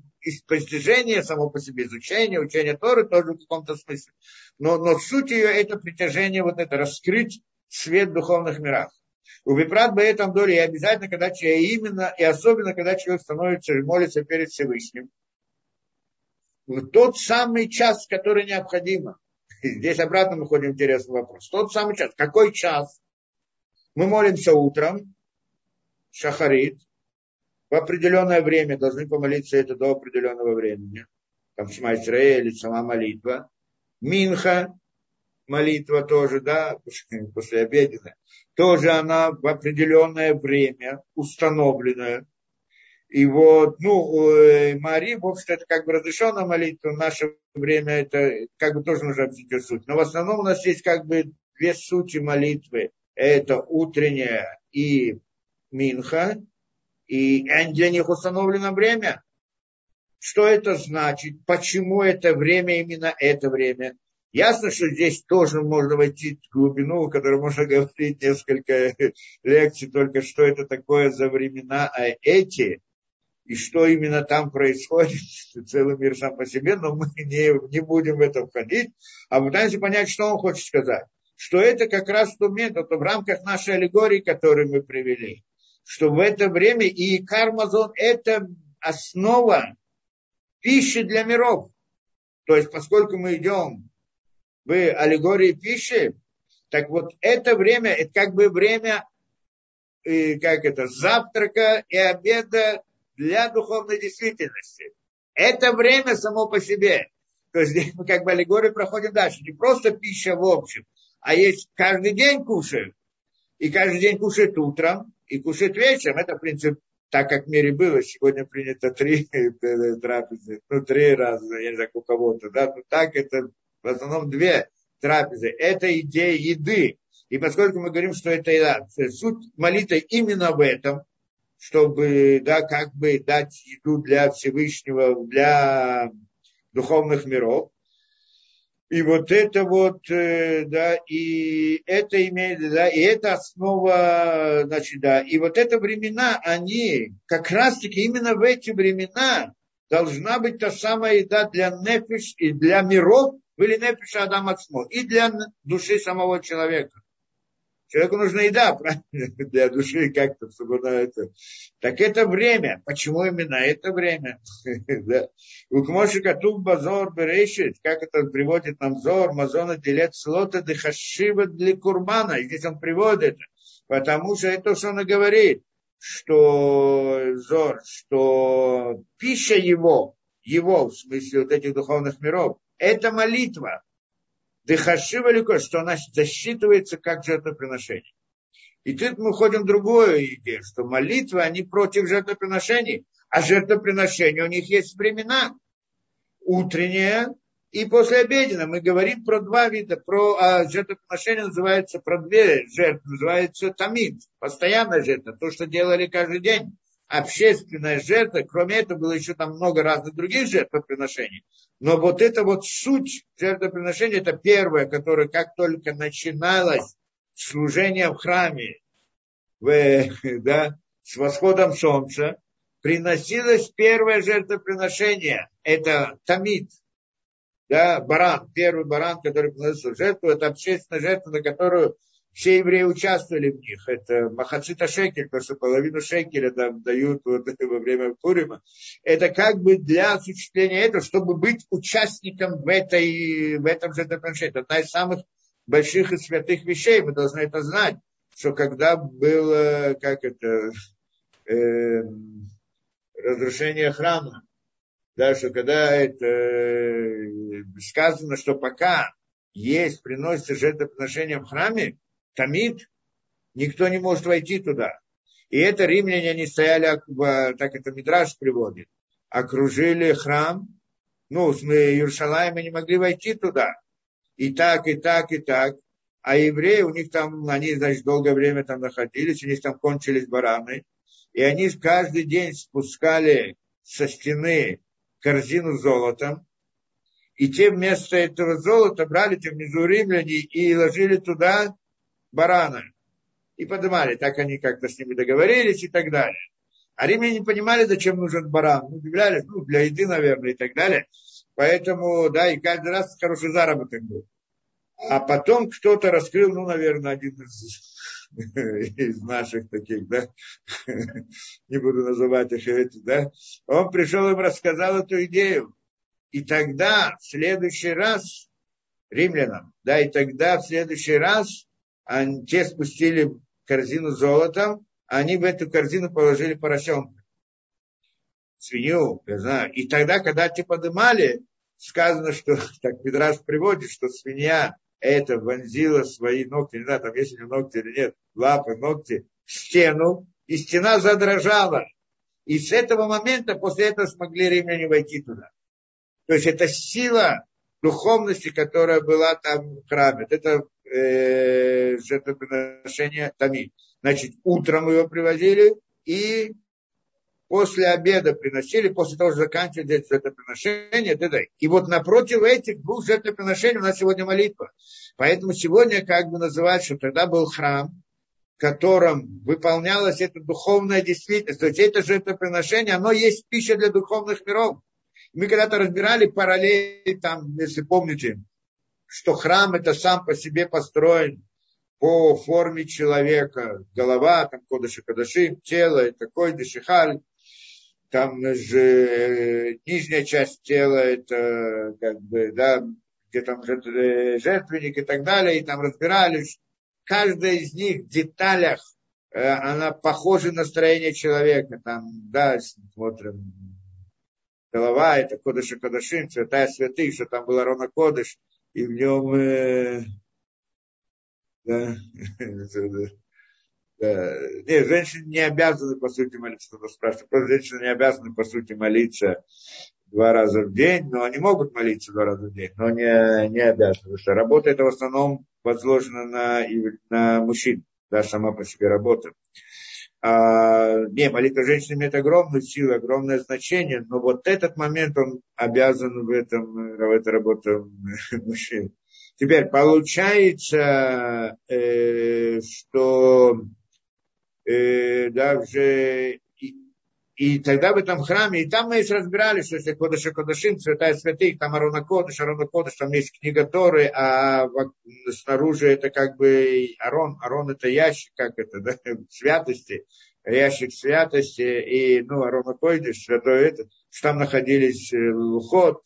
постижение само по себе, изучение, учение Торы тоже в каком-то смысле. Но, но суть ее это притяжение, вот это, раскрыть свет в духовных мирах. У Випрат бы этом доле и обязательно, когда человек именно, и особенно, когда человек становится и молится перед Всевышним, в тот самый час, который необходимо. Здесь обратно мы ходим интересный вопрос. Тот самый час. Какой час? Мы молимся утром, шахарит, в определенное время должны помолиться это до определенного времени. Там Шма или сама молитва. Минха, молитва тоже, да, после обеденная. Тоже она в определенное время установленная. И вот, ну, э, Мари, в общем это как бы разрешенная молитва, в наше время это как бы тоже нужно объяснить суть. Но в основном у нас есть как бы две сути молитвы. Это утренняя и Минха, и для них установлено время. Что это значит? Почему это время, именно это время? Ясно, что здесь тоже можно войти в глубину, о которой можно говорить несколько лекций, только что это такое за времена а эти, и что именно там происходит, целый мир сам по себе, но мы не, не будем в это входить, а пытаемся понять, что он хочет сказать. Что это как раз тот метод в рамках нашей аллегории, которую мы привели что в это время и кармазон – это основа пищи для миров. То есть, поскольку мы идем в аллегории пищи, так вот это время, это как бы время, и как это, завтрака и обеда для духовной действительности. Это время само по себе. То есть здесь мы как бы аллегории проходим дальше. Не просто пища в общем, а есть каждый день кушают. И каждый день кушают утром, и кушать вечером, это, в принципе, так как в мире было, сегодня принято три трапезы, ну, три раза, я не знаю, у кого-то, да, ну, так это в основном две трапезы. Это идея еды. И поскольку мы говорим, что это еда, суть молитвы именно в этом, чтобы, да, как бы дать еду для Всевышнего, для духовных миров, и вот это вот, э, да, и это имеет, да, и это основа, значит, да, и вот это времена, они, как раз-таки именно в эти времена должна быть та самая еда для нефиш и для миров, были нефиша Адам Ацмо, и для души самого человека. Человеку нужна еда, правильно, для души как-то, чтобы на это. Так это время. Почему именно это время? У Кмоши Катуб Базор Берешит, как это приводит нам Зор, Мазона Делет Слота Дехашива для Курбана. И здесь он приводит, потому что это что он говорит, что Зор, что пища его, его, в смысле вот этих духовных миров, это молитва. Дыхашива лико, что она засчитывается как жертвоприношение. И тут мы ходим в другую идею, что молитвы, они против жертвоприношений, а жертвоприношения у них есть времена. Утреннее и послеобеденное. Мы говорим про два вида. Про а, жертвоприношение называется, про две жертвы, называется тамид, постоянная жертва, то, что делали каждый день общественная жертва, кроме этого было еще там много разных других жертвоприношений. Но вот это вот суть жертвоприношения, это первое, которое как только начиналось служение в храме, в, да, с восходом солнца, приносилось первое жертвоприношение, это тамид, да, баран, первый баран, который приносил жертву, это общественная жертва, на которую все евреи участвовали в них. Это Махацита Шекель, потому что половину Шекеля там дают вот во время Пурима. Это как бы для осуществления этого, чтобы быть участником в, этой, в этом же жертвоприношении. Это одна из самых больших и святых вещей. Мы должны это знать, что когда было, как это, э, разрушение храма, да, что когда это э, сказано, что пока есть, приносится жертвоприношение в храме, Тамид, никто не может войти туда. И это римляне, они стояли, так это Мидраш приводит, окружили храм, ну, мы Иерусалим, не могли войти туда. И так, и так, и так. А евреи, у них там, они, значит, долгое время там находились, у них там кончились бараны. И они каждый день спускали со стены корзину с золотом. И те вместо этого золота брали те внизу римляне и ложили туда барана. И поднимали. Так они как-то с ними договорились и так далее. А римляне не понимали, зачем нужен баран. Ну, удивлялись, ну, для еды, наверное, и так далее. Поэтому, да, и каждый раз хороший заработок был. А потом кто-то раскрыл, ну, наверное, один из, из наших таких, да, не буду называть их эти, да, он пришел им рассказал эту идею. И тогда, в следующий раз, римлянам, да, и тогда, в следующий раз, они, те спустили корзину золотом, они в эту корзину положили поросенка. Свинью, я знаю. И тогда, когда те подымали, сказано, что, так Педраш приводит, что свинья это вонзила свои ногти, не знаю, там есть ли ногти или нет, лапы, ногти, в стену, и стена задрожала. И с этого момента, после этого смогли римляне войти туда. То есть это сила духовности, которая была там в храме. Это э, жертвоприношение Тами. Значит, утром его привозили и после обеда приносили, после того, что заканчивали жертвоприношение, т.д. И вот напротив этих двух жертвоприношений у нас сегодня молитва. Поэтому сегодня как бы называют, что тогда был храм, в котором выполнялась эта духовная действительность. То есть это жертвоприношение, оно есть пища для духовных миров. Мы когда-то разбирали параллели, там, если помните, что храм это сам по себе построен по форме человека. Голова, там кодыши кадаши, тело, это кой дешихаль. Там же нижняя часть тела, это как бы, да, где там жертвенник и так далее, и там разбирались. Каждая из них в деталях, э, она похожа на строение человека. Там, да, смотрим, голова, это Кодыш и Кодышин, святая святых, что там был Арона Кодыш, и в нем, э, да, да, нет, женщины не обязаны, по сути, молиться, кто-то спрашивает, просто женщины не обязаны, по сути, молиться два раза в день, но они могут молиться два раза в день, но не, не обязаны, потому что работа это в основном возложена на, на мужчин, да, сама по себе работа. А, не, молитва женщины имеет огромную силу, огромное значение, но вот этот момент он обязан в этом, в этой работе мужчин. Теперь получается, э, что э, даже и тогда в этом храме, и там мы еще разбирали, что если Кодыша Кодышин, святая святых, там Арона Кодыш, Арона Кодыш, там есть книга Торы, а снаружи это как бы Арон, Арон это ящик, как это, да, святости, ящик святости, и, ну, Арона Кодыш, святой что там находились э, Лухот,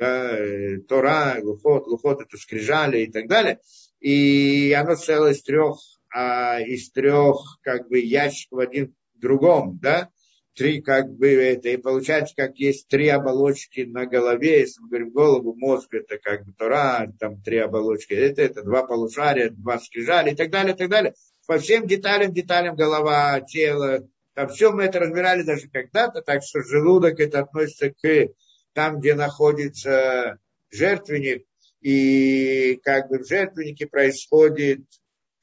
да, э, Тора, Лухот, Лухот это скрижали и так далее, и оно целое из трех, а, из трех, как бы, ящиков один другом, да, три как бы это, и получается, как есть три оболочки на голове, если мы говорим голову, мозг, это как бы Тора, там три оболочки, это, это два полушария, два скрижали и так далее, и так далее. По всем деталям, деталям голова, тело, там все мы это разбирали даже когда-то, так что желудок это относится к там, где находится жертвенник, и как бы в жертвеннике происходит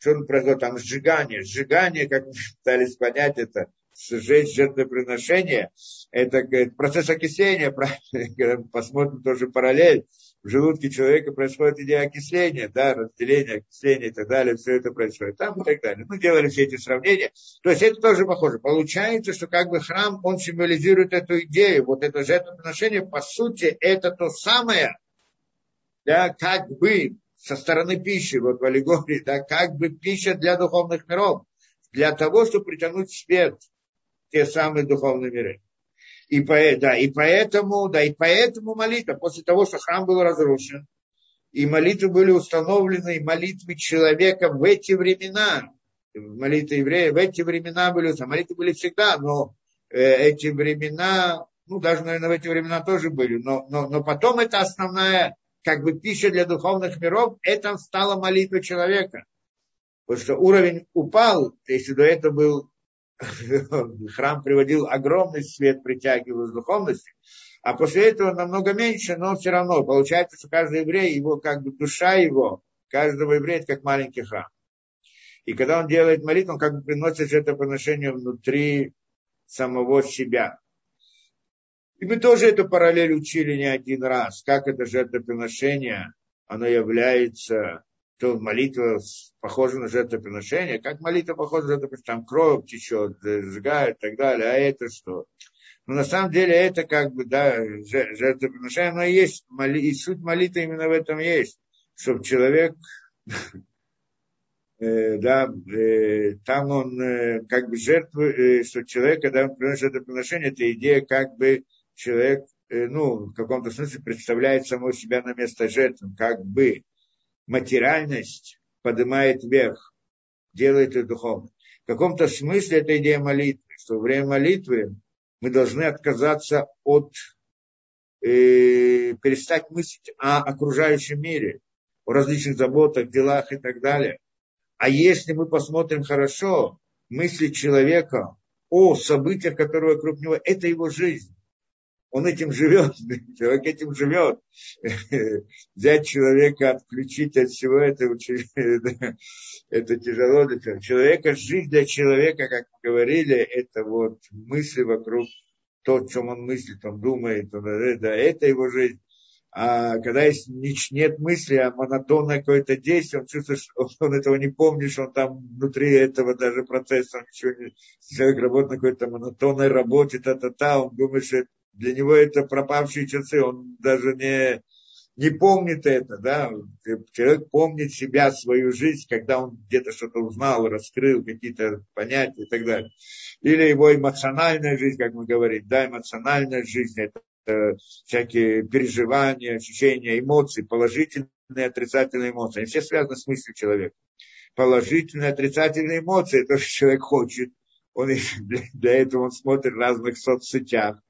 что он производит? Там сжигание. Сжигание, как мы пытались понять, это сжечь жертвоприношение. Это процесс окисления, посмотрим тоже параллель. В желудке человека происходит идея окисления, да, разделение, окисление и так далее, все это происходит там и так далее. Мы делали все эти сравнения. То есть это тоже похоже. Получается, что как бы храм, он символизирует эту идею. Вот это жертвоприношение, по сути, это то самое, да, как бы со стороны пищи, вот в аллегории, да, как бы пища для духовных миров, для того, чтобы притянуть свет те самые духовные миры. И, по, да, и поэтому, да, и поэтому молитва, после того, что храм был разрушен, и молитвы были установлены, и молитвы человека в эти времена, молитвы еврея в эти времена были, молитвы были всегда, но э, эти времена, ну, даже, наверное, в эти времена тоже были, но, но, но потом это основная как бы пища для духовных миров, это стала молитва человека. Потому что уровень упал, если до этого был храм приводил огромный свет, притягивал с духовности, а после этого намного меньше, но все равно получается, что каждый еврей, его как бы душа его, каждого еврея, это как маленький храм. И когда он делает молитву, он как бы приносит жертвоприношение внутри самого себя. И мы тоже эту параллель учили не один раз, как это жертвоприношение, оно является, то молитва похожа на жертвоприношение, как молитва похожа на жертвоприношение, там кровь течет, сжигает и так далее, а это что? Но на самом деле это как бы, да, жертвоприношение, оно есть, и суть молитвы именно в этом есть, чтобы человек Э, да, э, там он э, как бы жертвует, что человек, когда он приносит это приношение, это идея как бы человек, ну, в каком-то смысле представляет самого себя на место жертвы, как бы материальность поднимает вверх, делает это духовно. В каком-то смысле это идея молитвы, что во время молитвы мы должны отказаться от, э, перестать мыслить о окружающем мире, о различных заботах, делах и так далее – а если мы посмотрим хорошо, мысли человека о событиях, которые вокруг него, это его жизнь. Он этим живет, человек этим живет. Взять человека, отключить от всего этого, это тяжело для человека. Жизнь для человека, как говорили, это вот мысли вокруг то, о чем он мыслит, он думает, он, да, это его жизнь. А когда есть, нет мысли, а монотонное какое-то действие, он чувствует, что он этого не помнит, что он там внутри этого даже процесса, он ничего не... Человек работает на какой-то монотонной работе, та-та-та, он думает, что для него это пропавшие часы, он даже не, не помнит это, да, человек помнит себя, свою жизнь, когда он где-то что-то узнал, раскрыл какие-то понятия и так далее. Или его эмоциональная жизнь, как мы говорим, да, эмоциональная жизнь, это всякие переживания, ощущения, эмоции, положительные, отрицательные эмоции. Они все связаны с мыслью человека. Положительные, отрицательные эмоции, то, что человек хочет. Он, для этого он смотрит в разных соцсетях,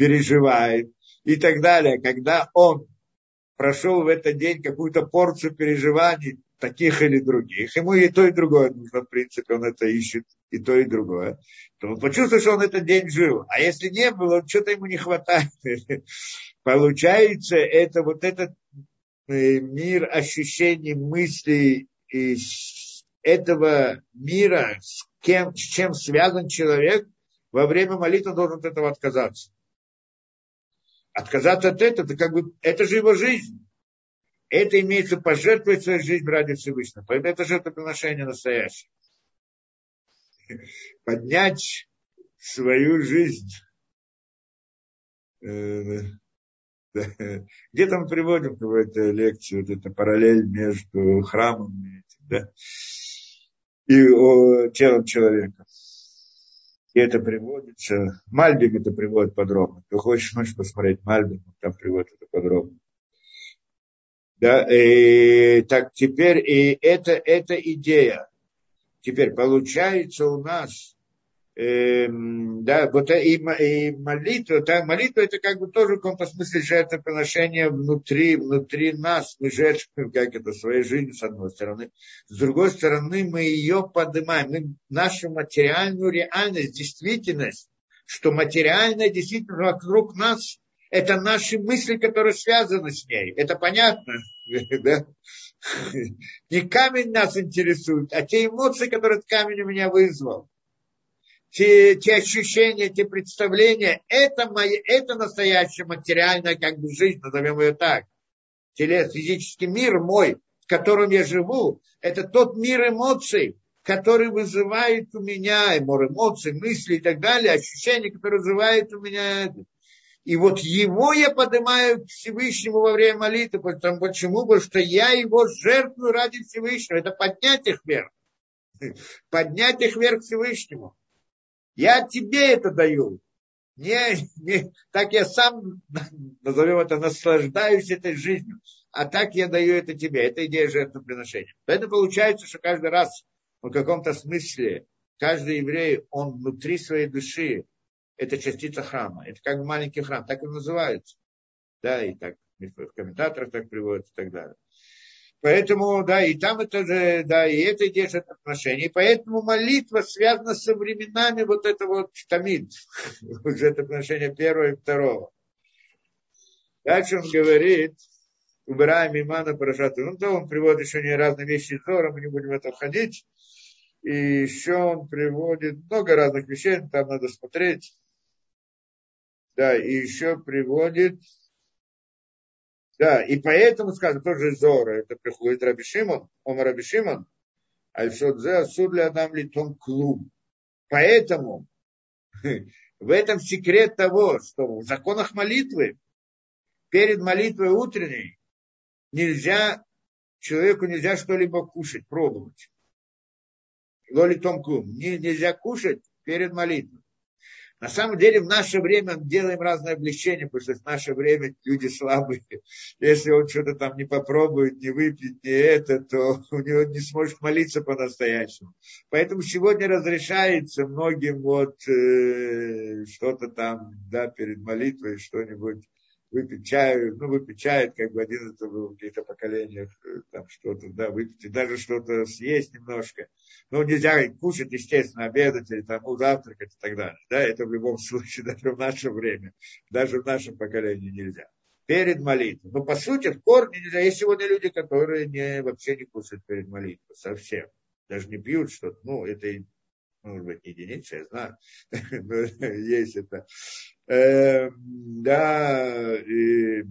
переживает и так далее. Когда он прошел в этот день какую-то порцию переживаний, таких или других, ему и то, и другое нужно, в принципе, он это ищет, и то, и другое, то он почувствует, что он этот день жил. А если не было, что-то ему не хватает. Получается, это вот этот э, мир ощущений, мыслей этого мира, с, кем, с чем связан человек, во время молитвы должен от этого отказаться. Отказаться от этого, это как бы, это же его жизнь. Это имеется пожертвовать свою жизнь ради Всевышнего. Поэтому это жертвоприношение настоящее. Поднять свою жизнь. Э, Где там приводим какую-то лекцию, вот эта параллель между храмом да? и телом человека. И это приводится, Мальбим это приводит подробно. Кто хочешь, можешь посмотреть Мальбим, там приводит это подробно. Да, и, так теперь и это, это идея. Теперь получается у нас, э, да, вот и, и молитва, да, молитва это как бы тоже в каком-то смысле жертвоприношение внутри, внутри нас. Мы жертвуем, как это, своей жизнью, с одной стороны. С другой стороны, мы ее поднимаем. Мы нашу материальную реальность, действительность, что материальная действительность вокруг нас это наши мысли, которые связаны с ней. Это понятно? Да? Не камень нас интересует, а те эмоции, которые этот камень у меня вызвал. Те, те ощущения, те представления, это, мои, это настоящая материальная как бы жизнь, назовем ее так. Телес, физический мир мой, в котором я живу, это тот мир эмоций, который вызывает у меня, эмоции, мысли и так далее, ощущения, которые вызывают у меня и вот его я поднимаю к Всевышнему во время молитвы. Потому, почему? Потому что я его жертвую ради Всевышнего. Это поднять их вверх. Поднять их вверх к Всевышнему. Я тебе это даю. Не, не, так я сам, назовем это, наслаждаюсь этой жизнью. А так я даю это тебе. Это идея жертвоприношения. Поэтому получается, что каждый раз в каком-то смысле каждый еврей, он внутри своей души это частица храма. Это как маленький храм, так и называется. Да, и так в комментаторах так приводится и так далее. Поэтому, да, и там это же, да, и это держит отношение. И поэтому молитва связана со временами вот это вот тамид. Уже это отношение первого и второго. Дальше он говорит, убираем имана Парашату. Ну, то он приводит еще не разные вещи из Зора, мы не будем в это входить. И еще он приводит много разных вещей, там надо смотреть. Да, и еще приводит да, и поэтому, скажем, тоже Зора, это приходит Раби Шимон, он Раби Шимон, Альшодзе суд для Адам Литон Клуб. Поэтому в этом секрет того, что в законах молитвы перед молитвой утренней нельзя, человеку нельзя что-либо кушать, пробовать. Лоли Том Клуб. Нельзя кушать перед молитвой. На самом деле в наше время делаем разные облегчения, потому что в наше время люди слабые. Если он что-то там не попробует, не выпьет, не это, то у него не сможет молиться по-настоящему. Поэтому сегодня разрешается многим вот э, что-то там, да, перед молитвой, что-нибудь выпить чаю, ну, выпить чай, как бы один это был в каких-то поколениях, э, там что-то, да, выпить, и даже что-то съесть немножко. Ну, нельзя кушать, естественно, обедать или там завтракать и так далее. Да, это в любом случае, даже в наше время, даже в нашем поколении нельзя. Перед молитвой. Но по сути, в корне нельзя. Есть сегодня люди, которые не, вообще не кушают перед молитвой совсем. Даже не пьют что-то. Ну, это может быть, единица, я знаю, есть это. Э, да, и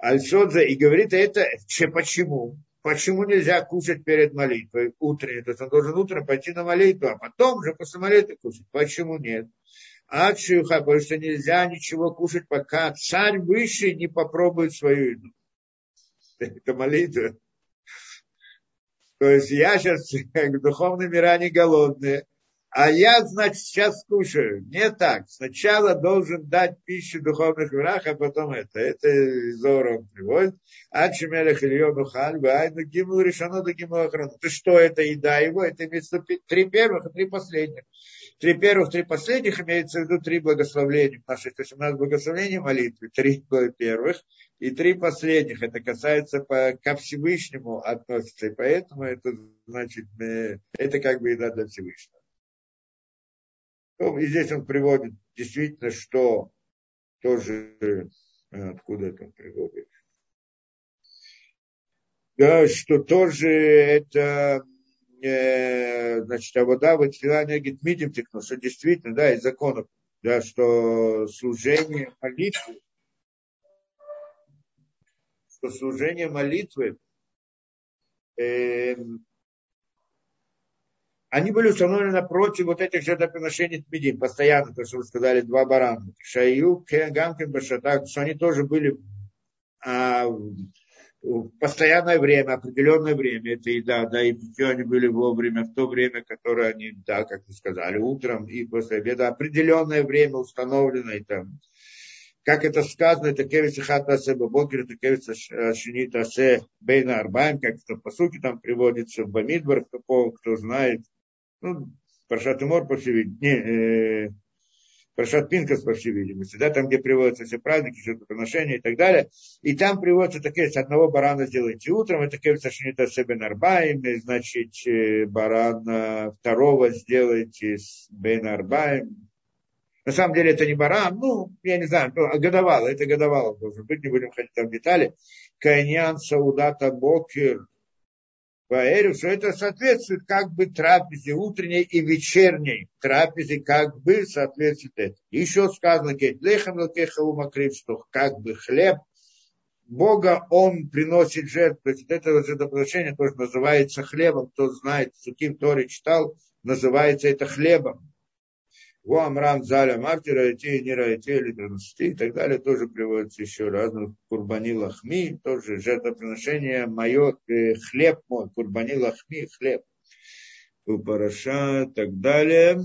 и говорит это, че, почему? Почему нельзя кушать перед молитвой утренней? То есть он должен утром пойти на молитву, а потом же после молитвы кушать. Почему нет? Ачуха, потому что нельзя ничего кушать, пока царь высший не попробует свою еду. Это молитва. То есть я сейчас, как духовные мира, не голодные, а я, значит, сейчас кушаю. Не так. Сначала должен дать пищу духовных враг, а потом это. Это Зора приводит. А чемелех Ильону Хальбы, айну гиму решено до гиму охрану. Ты что, это еда его? Это имеется три первых и три последних. Три первых, три последних имеется в виду три благословления. Есть у нас благословение молитвы, три первых и три последних. Это касается по, ко Всевышнему относится. И поэтому это значит, э, это как бы еда для Всевышнего. Ну, и здесь он приводит действительно, что тоже, э, откуда это он приводит, да, что тоже это, э, значит, а вода в Итфилане Гитмидим текну, что действительно, да, из законов, да, что служение молитвы, что служение молитвы э, они были установлены напротив вот этих жертвоприношений Тмидим, постоянно, то, что вы сказали, два барана. Шаю, Гамкин, Башатак, что они тоже были а, в постоянное время, определенное время, это еда, да, и питье они были вовремя, в то время, которое они, да, как вы сказали, утром и после обеда, определенное время установлено, и там, как это сказано, это кевица хата асе бабокер, это кевица шинит асе бейна арбаем, как это по сути там приводится в Бамидбар, кто, кто знает, ну, Паршат Умор, по всей видимости, э, Паршат Пинкас, по всей видимости, да, там, где приводятся все праздники, жертвоприношения и так далее. И там приводятся такие, с одного барана сделайте утром, это кевица шнита себе арбаем, значит, э, барана второго сделайте с бен арбаем. На самом деле это не баран, ну, я не знаю, ну, а годовало, это годовало должен быть, не будем ходить там в детали. Кайнян Саудата Бокер, Ваэрю, что это соответствует как бы трапезе утренней и вечерней трапезе, как бы соответствует это. Еще сказано, лехам макрив, что как бы хлеб Бога он приносит жертву. То есть это жертвоприношение тоже называется хлебом. Кто знает, Суким Тори читал, называется это хлебом. Во Амрам Заля Раити, не Раити, или и так далее, тоже приводится еще раз. Ну, Курбани Лахми, тоже жертвоприношение мое, э, хлеб мой, Курбани Лахми, хлеб. Параша, так далее.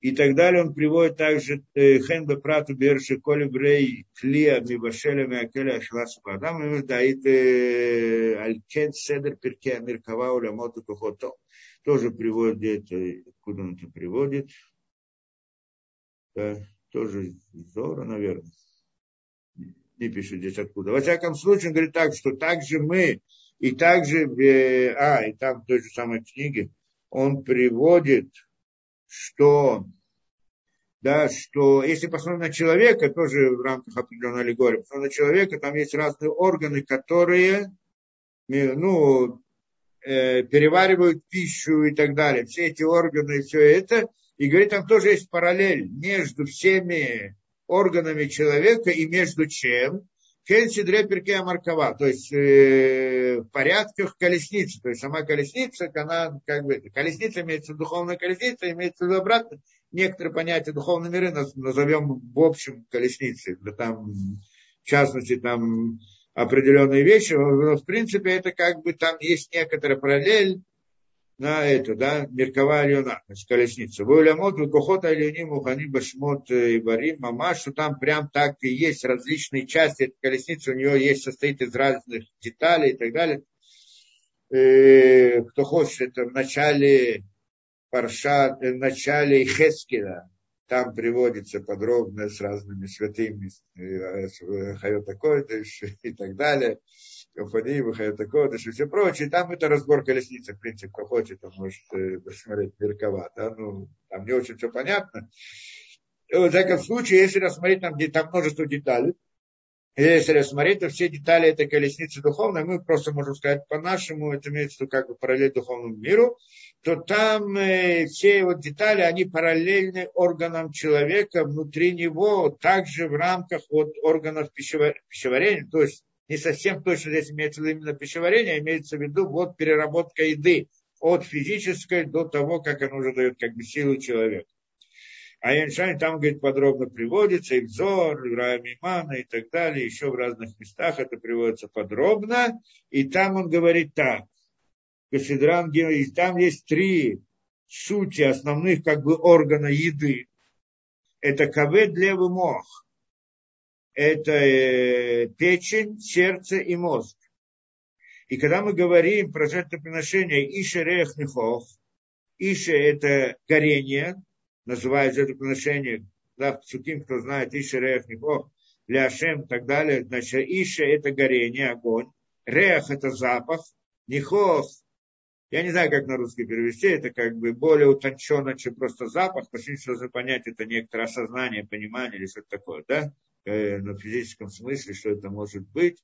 И так далее он приводит также э, Хен Бепрату Берши Коли Брей Клия Мибашеля Мякеля Ашласу Адам, да, это Алькен Седер Перке Амиркава Улямоту Тоже приводит, откуда он это приводит, да, тоже Зора, наверное. Не пишет здесь откуда. Во всяком случае, он говорит так, что также мы, и также, а, и там в той же самой книге, он приводит, что да, что если посмотреть на человека, тоже в рамках определенной аллегории, посмотреть на человека, там есть разные органы, которые ну, э, переваривают пищу и так далее. Все эти органы и все это. И говорит, там тоже есть параллель между всеми органами человека и между чем? Кельсидре перкея маркова, то есть э, в порядках колесницы. То есть сама колесница, она как бы, колесница имеется духовная колесница, имеется в виду обратно. Некоторые понятия духовные миры назовем в общем колесницей. Там, в частности, там определенные вещи, но в принципе это как бы там есть некоторая параллель на это, да, Меркова Алиона, значит, колесница. Вулямот, Вукохот Алионим, Мухани, Башмот и Барим, Мама, что там прям так и есть различные части этой колесницы, у нее есть, состоит из разных деталей и так далее. И, э, кто хочет, это в начале Парша, в начале Хескеля, там приводится подробно с разными святыми э, э, Хайота Койдыш и так далее. Кафаним, Хайота Койдыш и все прочее. Там это разбор колесницы, в принципе, кто хочет, он может э, посмотреть Меркова. Да? Ну, там не очень все понятно. В всяком случае, если рассмотреть, там, где там множество деталей, если рассмотреть, то все детали этой колесницы духовной, мы просто можем сказать по-нашему, это имеется в виду как бы параллель духовному миру, то там э, все вот детали, они параллельны органам человека внутри него, также в рамках вот органов пищеварения, то есть не совсем точно здесь имеется в виду именно пищеварение, а имеется в виду вот переработка еды от физической до того, как она уже дает как бы силу человеку. А Яншань там, говорит, подробно приводится, и взор, и Раамимана и так далее, еще в разных местах это приводится подробно. И там он говорит так, Кашидран и там есть три сути основных как бы органа еды. Это кавед, левый мох. Это э, печень, сердце и мозг. И когда мы говорим про жертвоприношение Иша Рехнихов, Иша это горение, называют жертвоприношение, да, Суким, кто знает, Иша Рехнихов, Ляшем и так далее, значит, Иша это горение, огонь, Рех это запах, Нихох я не знаю, как на русский перевести, это как бы более утонченно, чем просто запах, потому что нужно понять, это некоторое осознание, понимание или что-то такое, да, э, на физическом смысле, что это может быть,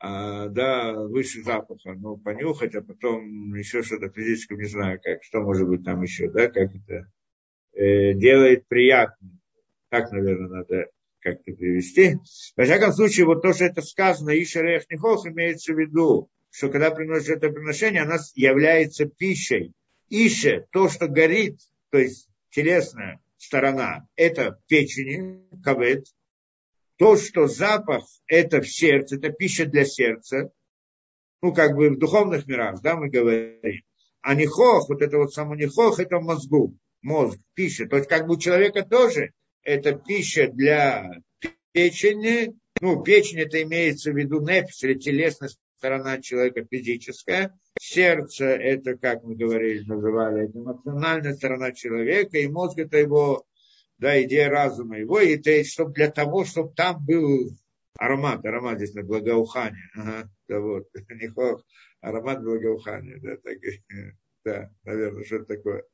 а, да, выше запаха, ну, понюхать, а потом еще что-то физическое, не знаю, как, что может быть там еще, да, как это э, делает приятно. Так, наверное, надо как-то перевести. Во всяком случае, вот то, что это сказано, Ишарех Нихох, имеется в виду, что когда приносит это приношение, она является пищей. Ише, то, что горит, то есть телесная сторона, это печени, кавет. То, что запах, это в сердце, это пища для сердца. Ну, как бы в духовных мирах, да, мы говорим. А нихох, вот это вот само нихох, это мозгу, мозг, пища. То есть как бы у человека тоже это пища для печени, ну, печень это имеется в виду нефис или телесность сторона человека физическая, сердце это, как мы говорили, называли, эмоциональная сторона человека, и мозг это его, да, идея разума его, и это чтобы для того, чтобы там был аромат, аромат здесь на благоухание, ага, да вот, аромат благоухания, да, так, да, наверное, что такое.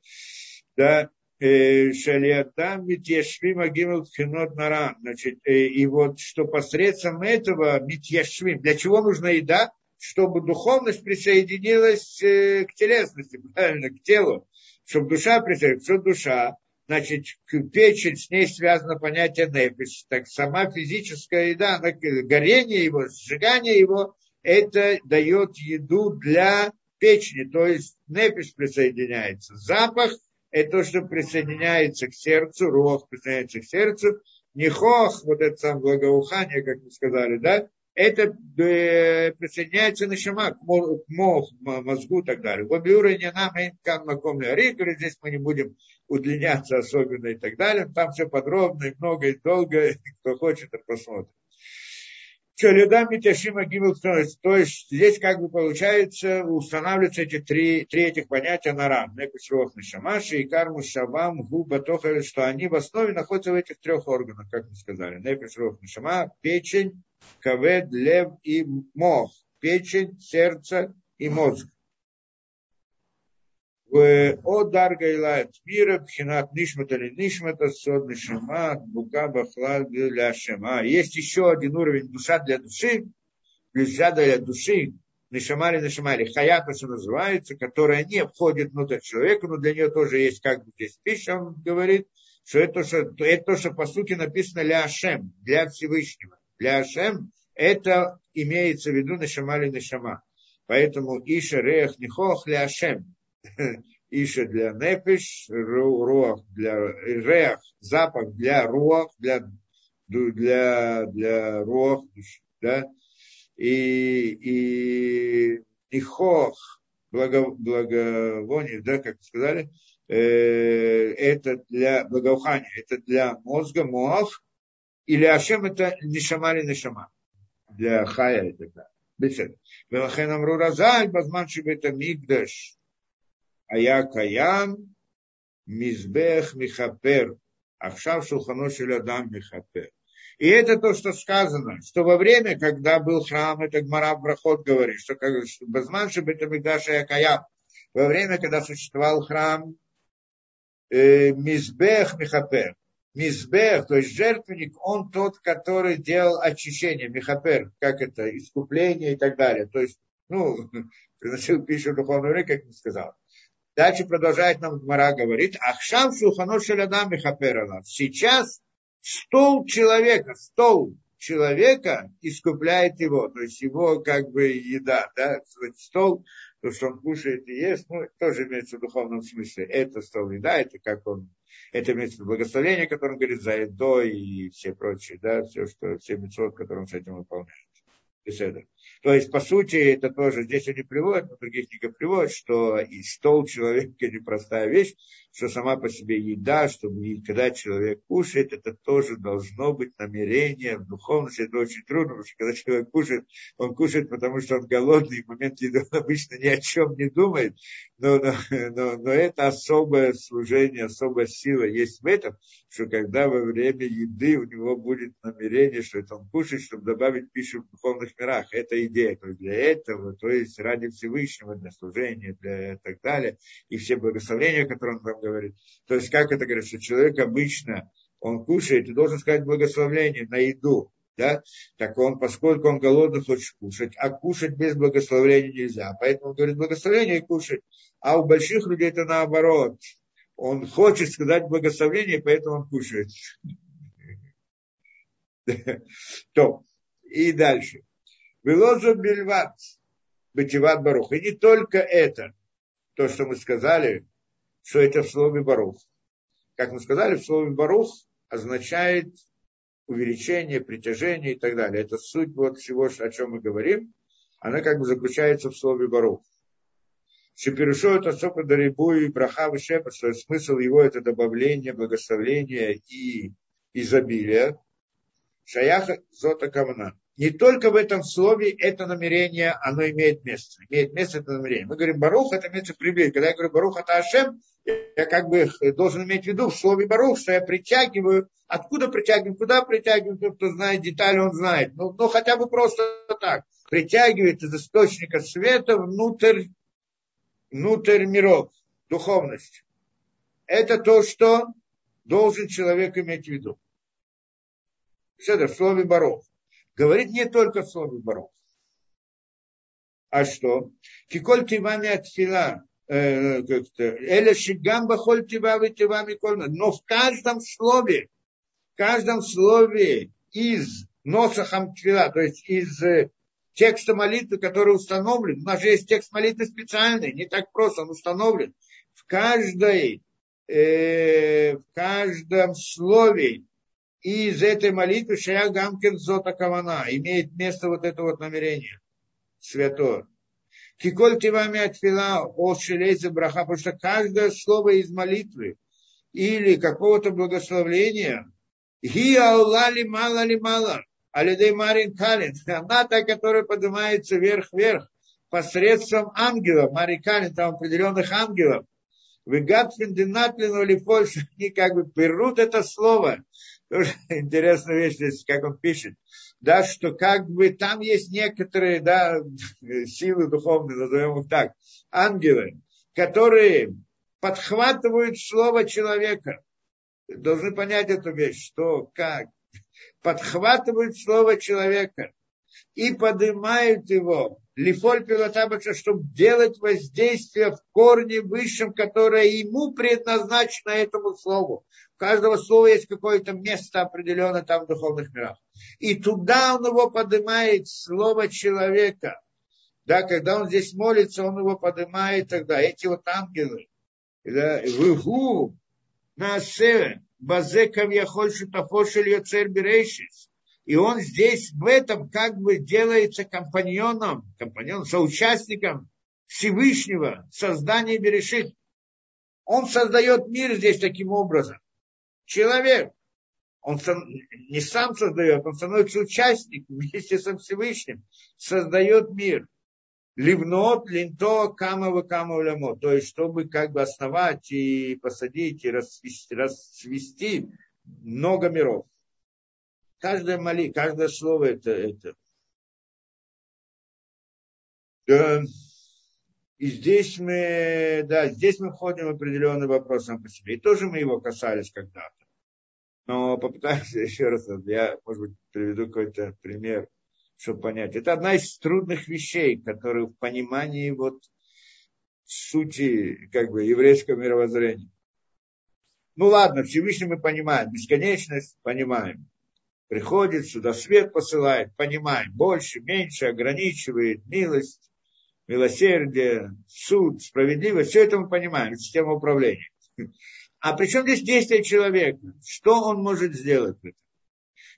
Да, э, Шалиатам Митьяшвим Агимел Тхинот Нара. Значит, э, и вот что посредством этого Митьяшвим, для чего нужна еда? Чтобы духовность присоединилась э, к телесности, правильно, к телу. Чтобы душа присоединилась, что душа, значит, печень, с ней связано понятие нефиш. Так сама физическая еда, она, горение его, сжигание его, это дает еду для печени, то есть нефиш присоединяется. Запах это то, что присоединяется к сердцу, рох присоединяется к сердцу, нехох, вот это самое благоухание, как мы сказали, да, это э, присоединяется на шама, к мозгу, и так далее. В обе уровне нам маком здесь мы не будем удлиняться особенно и так далее. Там все подробно и много и долго, кто хочет, посмотрит. Чалюда Митяшима Гимл То есть здесь как бы получается устанавливаются эти три, три этих понятия на рам. Непиш Рох Нишамаши и Карму Шавам Губа Тохали, что они в основе находятся в этих трех органах, как мы сказали. Непиш Рох Нишама, печень, кавед, лев и мох, печень, сердце и мозг. О дарга илает мира, пхинат нишмата или нишмата, сод нишма, бука бахлад для шема. Есть еще один уровень душа для души, душа для души, нишамали нишамали, хаята что называется, которая не входит внутрь человека, но для нее тоже есть как бы здесь пища, он говорит, что это, что, это то, что по сути написано для Ашем, для Всевышнего. Для Ашем это имеется в виду нишамали нишама. Поэтому Иша Рех Нихох Ашем. Иша для нефиш, руах для рех, запах для руах, для, для, для руах, да, и, и нихох, благо, благовоние, да, как сказали, э, это для благоухания, это для мозга, муах, или ашем это не нишама не нишама, для хая это да. Бесед. Велахен амру разаль, базман шибета мигдаш, а я каям, мизбех михапер, ахшав шулхано адам михапер. И это то, что сказано, что во время, когда был храм, это Гмара Брахот говорит, что Базманши Бетамигдаша Якаям, во время, когда существовал храм, э, Мизбех Михапер, Мизбех, то есть жертвенник, он тот, который делал очищение, Михапер, как это, искупление и так далее. То есть, ну, приносил пищу духовного река, как я сказал. Дальше продолжает нам Гмара говорит, Ахшам Шухано Шалядам Михапер Сейчас стол человека, стол человека искупляет его, то есть его как бы еда, да, стол, то, что он кушает и ест, ну, тоже имеется в духовном смысле. Это стол еда, это как он, это имеется в виду благословение, которое он говорит за едой и все прочие, да, все, что, все мецвод, которые он с этим выполняет. Беседа. То есть, по сути, это тоже, здесь они приводят, но других книгах приводят, что и стол человека непростая вещь, что сама по себе еда, чтобы когда человек кушает, это тоже должно быть намерение в духовности. Это очень трудно, потому что когда человек кушает, он кушает, потому что он голодный, в момент еды он обычно ни о чем не думает, но, но, но, но это особое служение, особая сила есть в этом, что когда во время еды у него будет намерение, что это он кушает, чтобы добавить пищу в духовных мирах. Это идея. То есть для этого, то есть ради Всевышнего, для служения, для и так далее, и все благословения, которые он там говорит. То есть, как это говорит, что человек обычно, он кушает и должен сказать благословение на еду, да, так он, поскольку он голодный, хочет кушать, а кушать без благословения нельзя. Поэтому он говорит благословение и кушать. А у больших людей это наоборот. Он хочет сказать благословение, поэтому он кушает. То. И дальше. Велозу бельват. Бетиват барух. И не только это, то, что мы сказали, что это в слове Барух. Как мы сказали, в слове Барух означает увеличение, притяжение и так далее. Это суть вот всего, о чем мы говорим. Она как бы заключается в слове Барух. Шеперушо это сопа дарибу и браха вышепа, что смысл его это добавление, благословление и изобилие. Шаяха зота камна не только в этом слове это намерение, оно имеет место. Имеет место это намерение. Мы говорим Барух, это имеется приблизить. Когда я говорю Барух, это Ашем, я как бы должен иметь в виду в слове Барух, что я притягиваю. Откуда притягиваю, куда притягиваю, тот, кто знает детали, он знает. Ну, ну хотя бы просто так. Притягивает из источника света внутрь, внутрь миров, духовность. Это то, что должен человек иметь в виду. Это в слове Барух говорит не только в слове Барух. А что? Киколь тивами от фила, э, Эля шигам бахоль тивами тивами. Но в каждом слове, в каждом слове из носахам твила, то есть из э, текста молитвы, который установлен. У нас же есть текст молитвы специальный, не так просто, он установлен. В каждой, э, в каждом слове из этой молитвы Шая Гамкин Зота Кавана имеет место вот это вот намерение святое. Киколь тивами отфила о шелезе браха, потому что каждое слово из молитвы или какого-то благословления, ги аула ли мало ли мало, алидей марин калин, она та, которая поднимается вверх-вверх посредством ангелов, марин калин, там определенных ангелов, Вегатфин динатлин или фольш, они как бы берут это слово. Тоже интересная вещь здесь, как он пишет. Да, что как бы там есть некоторые, да, силы духовные, назовем их так, ангелы, которые подхватывают слово человека. Должны понять эту вещь, что как подхватывают слово человека и поднимают его, лифоль пилотабаша, чтобы делать воздействие в корне высшем, которое ему предназначено этому слову. У каждого слова есть какое-то место определенное там в духовных мирах. И туда он его поднимает, слово человека. Да, когда он здесь молится, он его поднимает тогда. Эти вот ангелы. Да, Выгу, Наасе, Базе Кавьяхоль Шутафошель Йоцер Берейшис. И он здесь в этом как бы делается компаньоном, компаньоном, соучастником Всевышнего создания Берешит. Он создает мир здесь таким образом. Человек, он сам, не сам создает, он становится участником вместе со Всевышним, создает мир. Ливнот, линто, камова, камова. То есть, чтобы как бы основать и посадить, и расцвести, расцвести много миров. Каждое моли, каждое слово это, это. Да. И здесь мы, да, здесь мы входим в определенный вопрос сам по себе. И тоже мы его касались когда-то. Но попытаемся еще раз, я, может быть, приведу какой-то пример чтобы понять. Это одна из трудных вещей, которые в понимании вот сути как бы еврейского мировоззрения. Ну ладно, Всевышний мы понимаем, бесконечность понимаем. Приходит сюда, свет посылает, понимаем, больше, меньше, ограничивает, милость, милосердие, суд, справедливость, все это мы понимаем, система управления. А при чем здесь действие человека? Что он может сделать?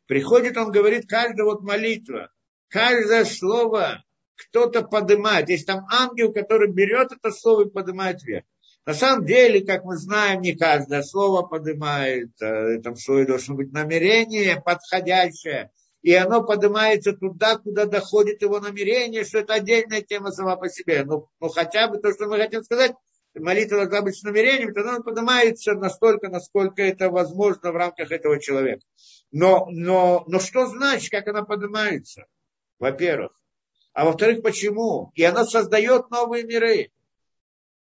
Приходит, он говорит, каждая вот молитва, каждое слово кто-то поднимает. Есть там ангел, который берет это слово и поднимает вверх. На самом деле, как мы знаем, не каждое слово поднимает. В этом слове должно быть намерение подходящее. И оно поднимается туда, куда доходит его намерение, что это отдельная тема сама по себе. Ну, ну хотя бы то, что мы хотим сказать, молитва должна быть с намерением, тогда она поднимается настолько, насколько это возможно в рамках этого человека. Но, но, но что значит, как она поднимается? во-первых. А во-вторых, почему? И она создает новые миры.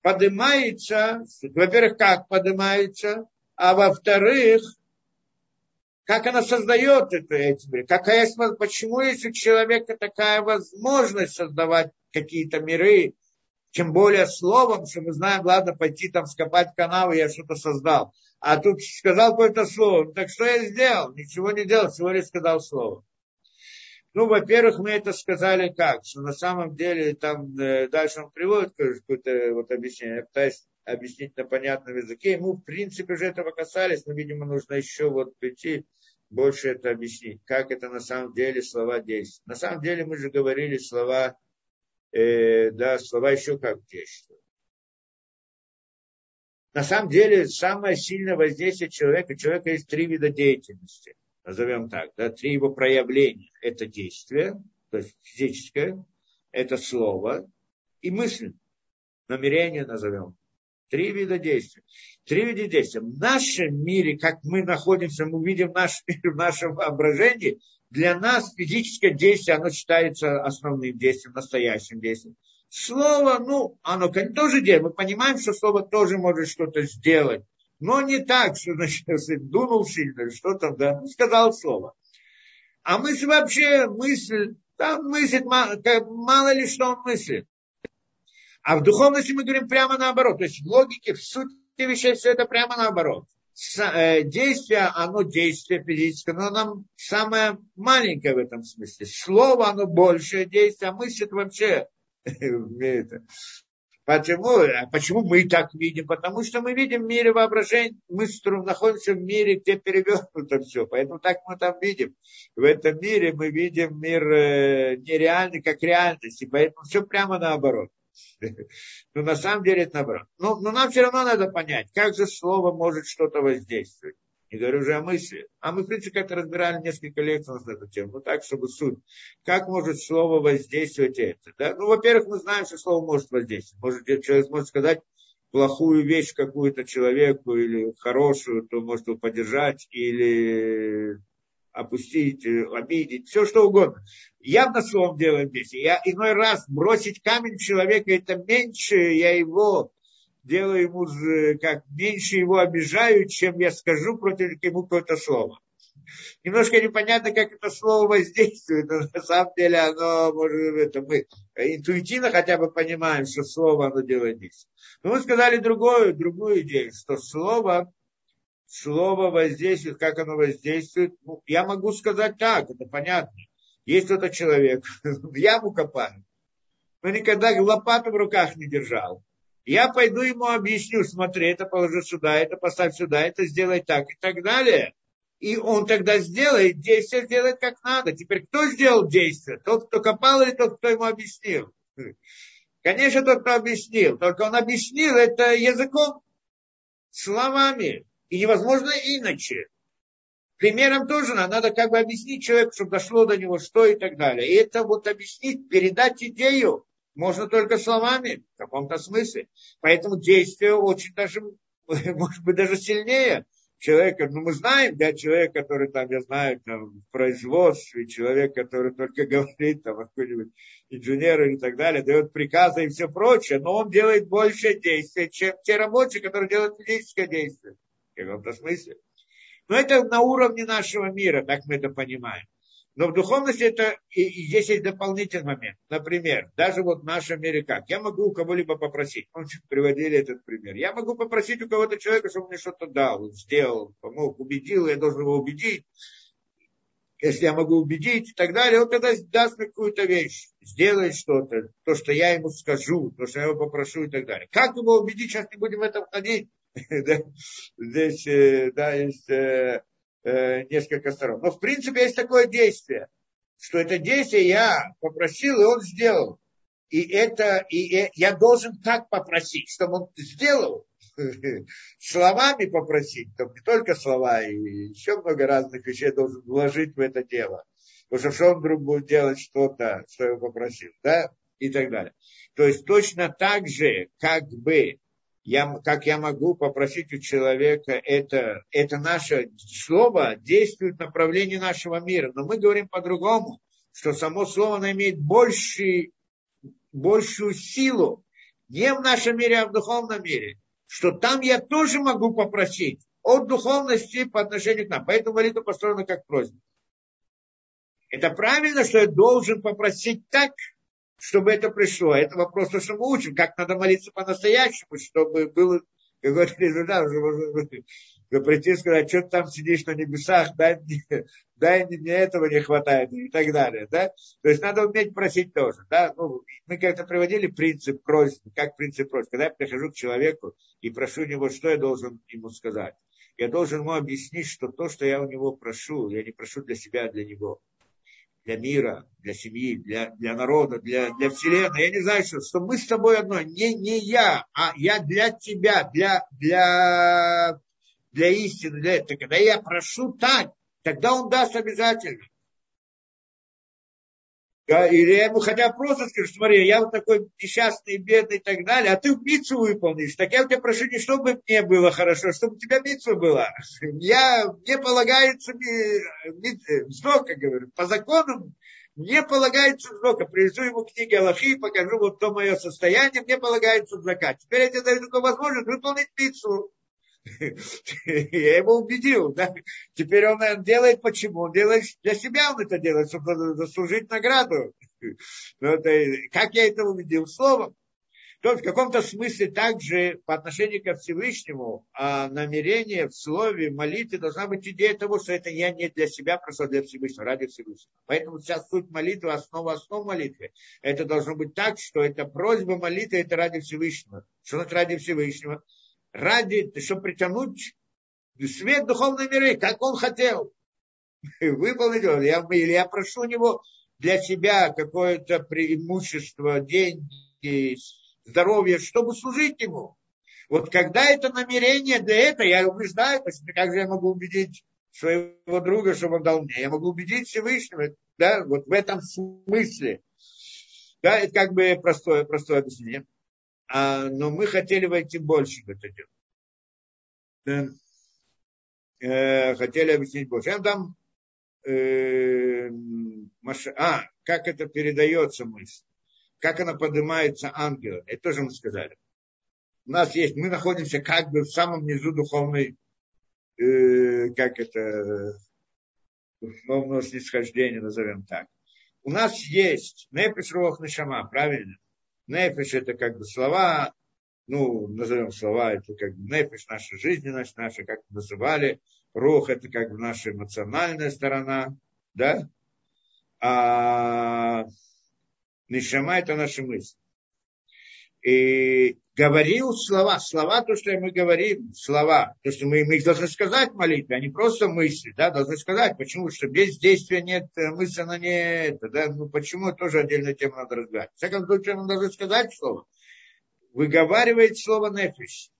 Поднимается, во-первых, как поднимается, а во-вторых, как она создает это, эти миры. Какая, почему есть у человека такая возможность создавать какие-то миры, тем более словом, что мы знаем, ладно, пойти там скопать канавы, я что-то создал. А тут сказал какое-то слово. Так что я сделал? Ничего не делал, всего лишь сказал слово. Ну, во-первых, мы это сказали как, что на самом деле там э, дальше он приводит какое-то вот объяснение, я пытаюсь объяснить на понятном языке. Мы, в принципе, уже этого касались, но, видимо, нужно еще вот прийти, больше это объяснить, как это на самом деле слова действуют. На самом деле мы же говорили слова, э, да, слова еще как действуют. На самом деле, самое сильное воздействие человека, у человека есть три вида деятельности – назовем так, да, три его проявления. Это действие, то есть физическое, это слово и мысль. Намерение назовем. Три вида действия. Три вида действия. В нашем мире, как мы находимся, мы видим наш мир в нашем воображении, для нас физическое действие, оно считается основным действием, настоящим действием. Слово, ну, оно тоже делает. Мы понимаем, что слово тоже может что-то сделать. Но не так, что значит, дунул сильно, что там, да, сказал слово. А мысль вообще, мысль, там мыслит, мало ли что он мыслит. А в духовности мы говорим прямо наоборот. То есть в логике, в сути вещей все это прямо наоборот. Э, действие, оно действие физическое, но оно самое маленькое в этом смысле. Слово, оно большее действие, а мысль это вообще Почему? А почему мы так видим? Потому что мы видим в мире воображения, мы находимся в мире, где перевернуто все. Поэтому так мы там видим. В этом мире мы видим мир э, нереальный, как реальность. И поэтому все прямо наоборот. Но на самом деле это наоборот. Но, но нам все равно надо понять, как же слово может что-то воздействовать. Не говорю уже о мысли. А мы, в принципе, как-то разбирали несколько лекций на эту тему. Ну, так, чтобы суть. Как может слово воздействовать это? Да? Ну, во-первых, мы знаем, что слово может воздействовать. Может, человек может сказать, плохую вещь какую-то человеку или хорошую, то может его поддержать или опустить, обидеть, все что угодно. Явно словом делаем здесь. Я иной раз бросить камень человека, это меньше я его делаю ему, как меньше его обижаю, чем я скажу против ему какое-то слово. Немножко непонятно, как это слово воздействует, но на самом деле оно, может, это мы интуитивно хотя бы понимаем, что слово оно делает действие. Но мы сказали другую, другую идею, что слово, слово воздействует, как оно воздействует. Ну, я могу сказать так, это понятно. Есть кто-то человек, яму копает, но никогда лопату в руках не держал. Я пойду ему объясню, смотри, это положи сюда, это поставь сюда, это сделай так и так далее. И он тогда сделает, действие сделает как надо. Теперь кто сделал действие? Тот, кто копал или тот, кто ему объяснил? Конечно, тот, кто объяснил. Только он объяснил это языком, словами. И невозможно иначе. Примером тоже надо, надо как бы объяснить человеку, чтобы дошло до него, что и так далее. И это вот объяснить, передать идею, можно только словами, в каком-то смысле. Поэтому действие очень даже, может быть, даже сильнее человека. Ну, мы знаем, для человека, который там, я знаю, там, в производстве, человек, который только говорит, там, какой-нибудь инженер и так далее, дает приказы и все прочее, но он делает больше действий, чем те рабочие, которые делают физическое действие. В каком-то смысле. Но это на уровне нашего мира, так мы это понимаем. Но в духовности это, и, и здесь есть дополнительный момент. Например, даже вот в нашем мире как? Я могу у кого-либо попросить, мы приводили этот пример. Я могу попросить у кого-то человека, чтобы мне что-то дал, сделал, помог, убедил, я должен его убедить. Если я могу убедить и так далее, он тогда даст мне какую-то вещь, сделает что-то, то, что я ему скажу, то, что я его попрошу и так далее. Как его убедить, сейчас не будем в это входить. Здесь, э, да, есть э, несколько сторон. Но в принципе есть такое действие, что это действие я попросил, и он сделал. И это, и, я должен так попросить, чтобы он сделал, словами попросить, то не только слова, и еще много разных вещей должен вложить в это дело. Потому что он вдруг будет делать что-то, что я попросил, да, и так далее. То есть точно так же, как бы я, как я могу попросить у человека, это, это наше слово действует в направлении нашего мира. Но мы говорим по-другому, что само слово оно имеет больший, большую силу не в нашем мире, а в духовном мире. Что там я тоже могу попросить от духовности по отношению к нам. Поэтому молитва построена как просьба. Это правильно, что я должен попросить так, чтобы это пришло. Это вопрос, что мы учим, как надо молиться по-настоящему, чтобы был какой-то результат. Уже можно и сказать, что ты там сидишь на небесах, дай мне, дай мне этого не хватает и так далее. Да? То есть надо уметь просить тоже. Да? Ну, мы как-то приводили принцип просьбы, как принцип просьбы. Когда я прихожу к человеку и прошу него, что я должен ему сказать. Я должен ему объяснить, что то, что я у него прошу, я не прошу для себя, а для него для мира, для семьи, для, для народа, для, для вселенной. Я не знаю, что, что мы с тобой одно. Не, не я, а я для тебя, для, для, для истины, для этого. Когда я прошу так, тогда он даст обязательно. Или я ему хотя просто скажу, смотри, я вот такой несчастный, бедный и так далее, а ты мицу выполнишь. Так я у тебя прошу не чтобы мне было хорошо, чтобы у тебя мицу была. Я, мне полагается вздока, говорю, по закону мне полагается вздока. Привезу ему книги Аллахи, покажу вот то мое состояние, мне полагается закат. Теперь я тебе даю такую возможность выполнить мицу. Я его убедил, да. Теперь он делает почему? Он делает для себя он это делает, чтобы заслужить награду. Но это, как я это убедил? Словом. То есть в каком-то смысле также по отношению ко Всевышнему а намерение в слове, в молитве должна быть идея того, что это я не для себя, просто для Всевышнего, ради Всевышнего. Поэтому сейчас суть молитвы, основа основ молитвы. Это должно быть так, что это просьба молитвы, это ради Всевышнего. Что это ради Всевышнего? Ради, чтобы притянуть свет духовной миры, как он хотел. Выполнить его. Я, или я прошу у него для себя какое-то преимущество, деньги, здоровье, чтобы служить ему. Вот когда это намерение для этого, я убеждаю, как же я могу убедить своего друга, чтобы он дал мне. Я могу убедить Всевышнего, да, вот в этом смысле. Да, это как бы простое, простое объяснение. А, но мы хотели войти больше в это дело. Да. Э, хотели объяснить больше. Я там э, а, как это передается мысль, как она поднимается ангела, это тоже мы сказали. У нас есть, мы находимся как бы в самом низу духовной, э, как это, духовного снисхождения, назовем так. У нас есть нефиш рох нишама, правильно? Нефиш это как бы слова, ну, назовем слова, это как бы нефиш, наша жизненность наша, как называли. Рух это как бы наша эмоциональная сторона, да? А нишама это наши мысли. И говорил слова, слова, то, что мы говорим, слова, то, что мы, мы их должны сказать в молитве, а не просто мысли, да, должны сказать. Почему? Что без действия нет э, мысли, она не это, да, ну почему, тоже отдельная тема надо разбирать. В всяком случае, мы должны сказать слово. Выговаривает слово нефиш.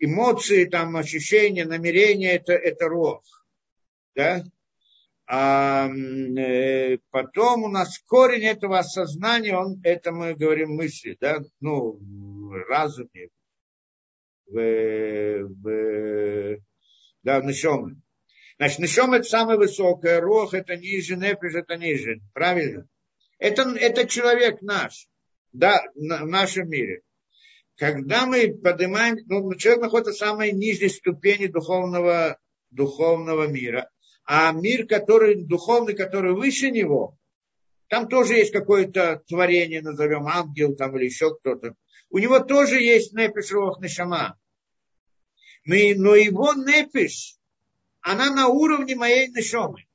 Эмоции, там, ощущения, намерения, это, это рог, да, а э, потом у нас корень этого осознания, он, это мы говорим мысли, да, ну, в разуме, в, в, да, в. Значит, нишом это самое высокое, рох это ниже, нефиш это ниже, правильно? Это, это человек наш, да, в нашем мире. Когда мы поднимаем, ну, человек находится в самой нижней ступени духовного, духовного мира – а мир, который духовный, который выше него, там тоже есть какое-то творение, назовем ангел там или еще кто-то. У него тоже есть непиш рох нешама. Но его непиш, она на уровне моей нешомы.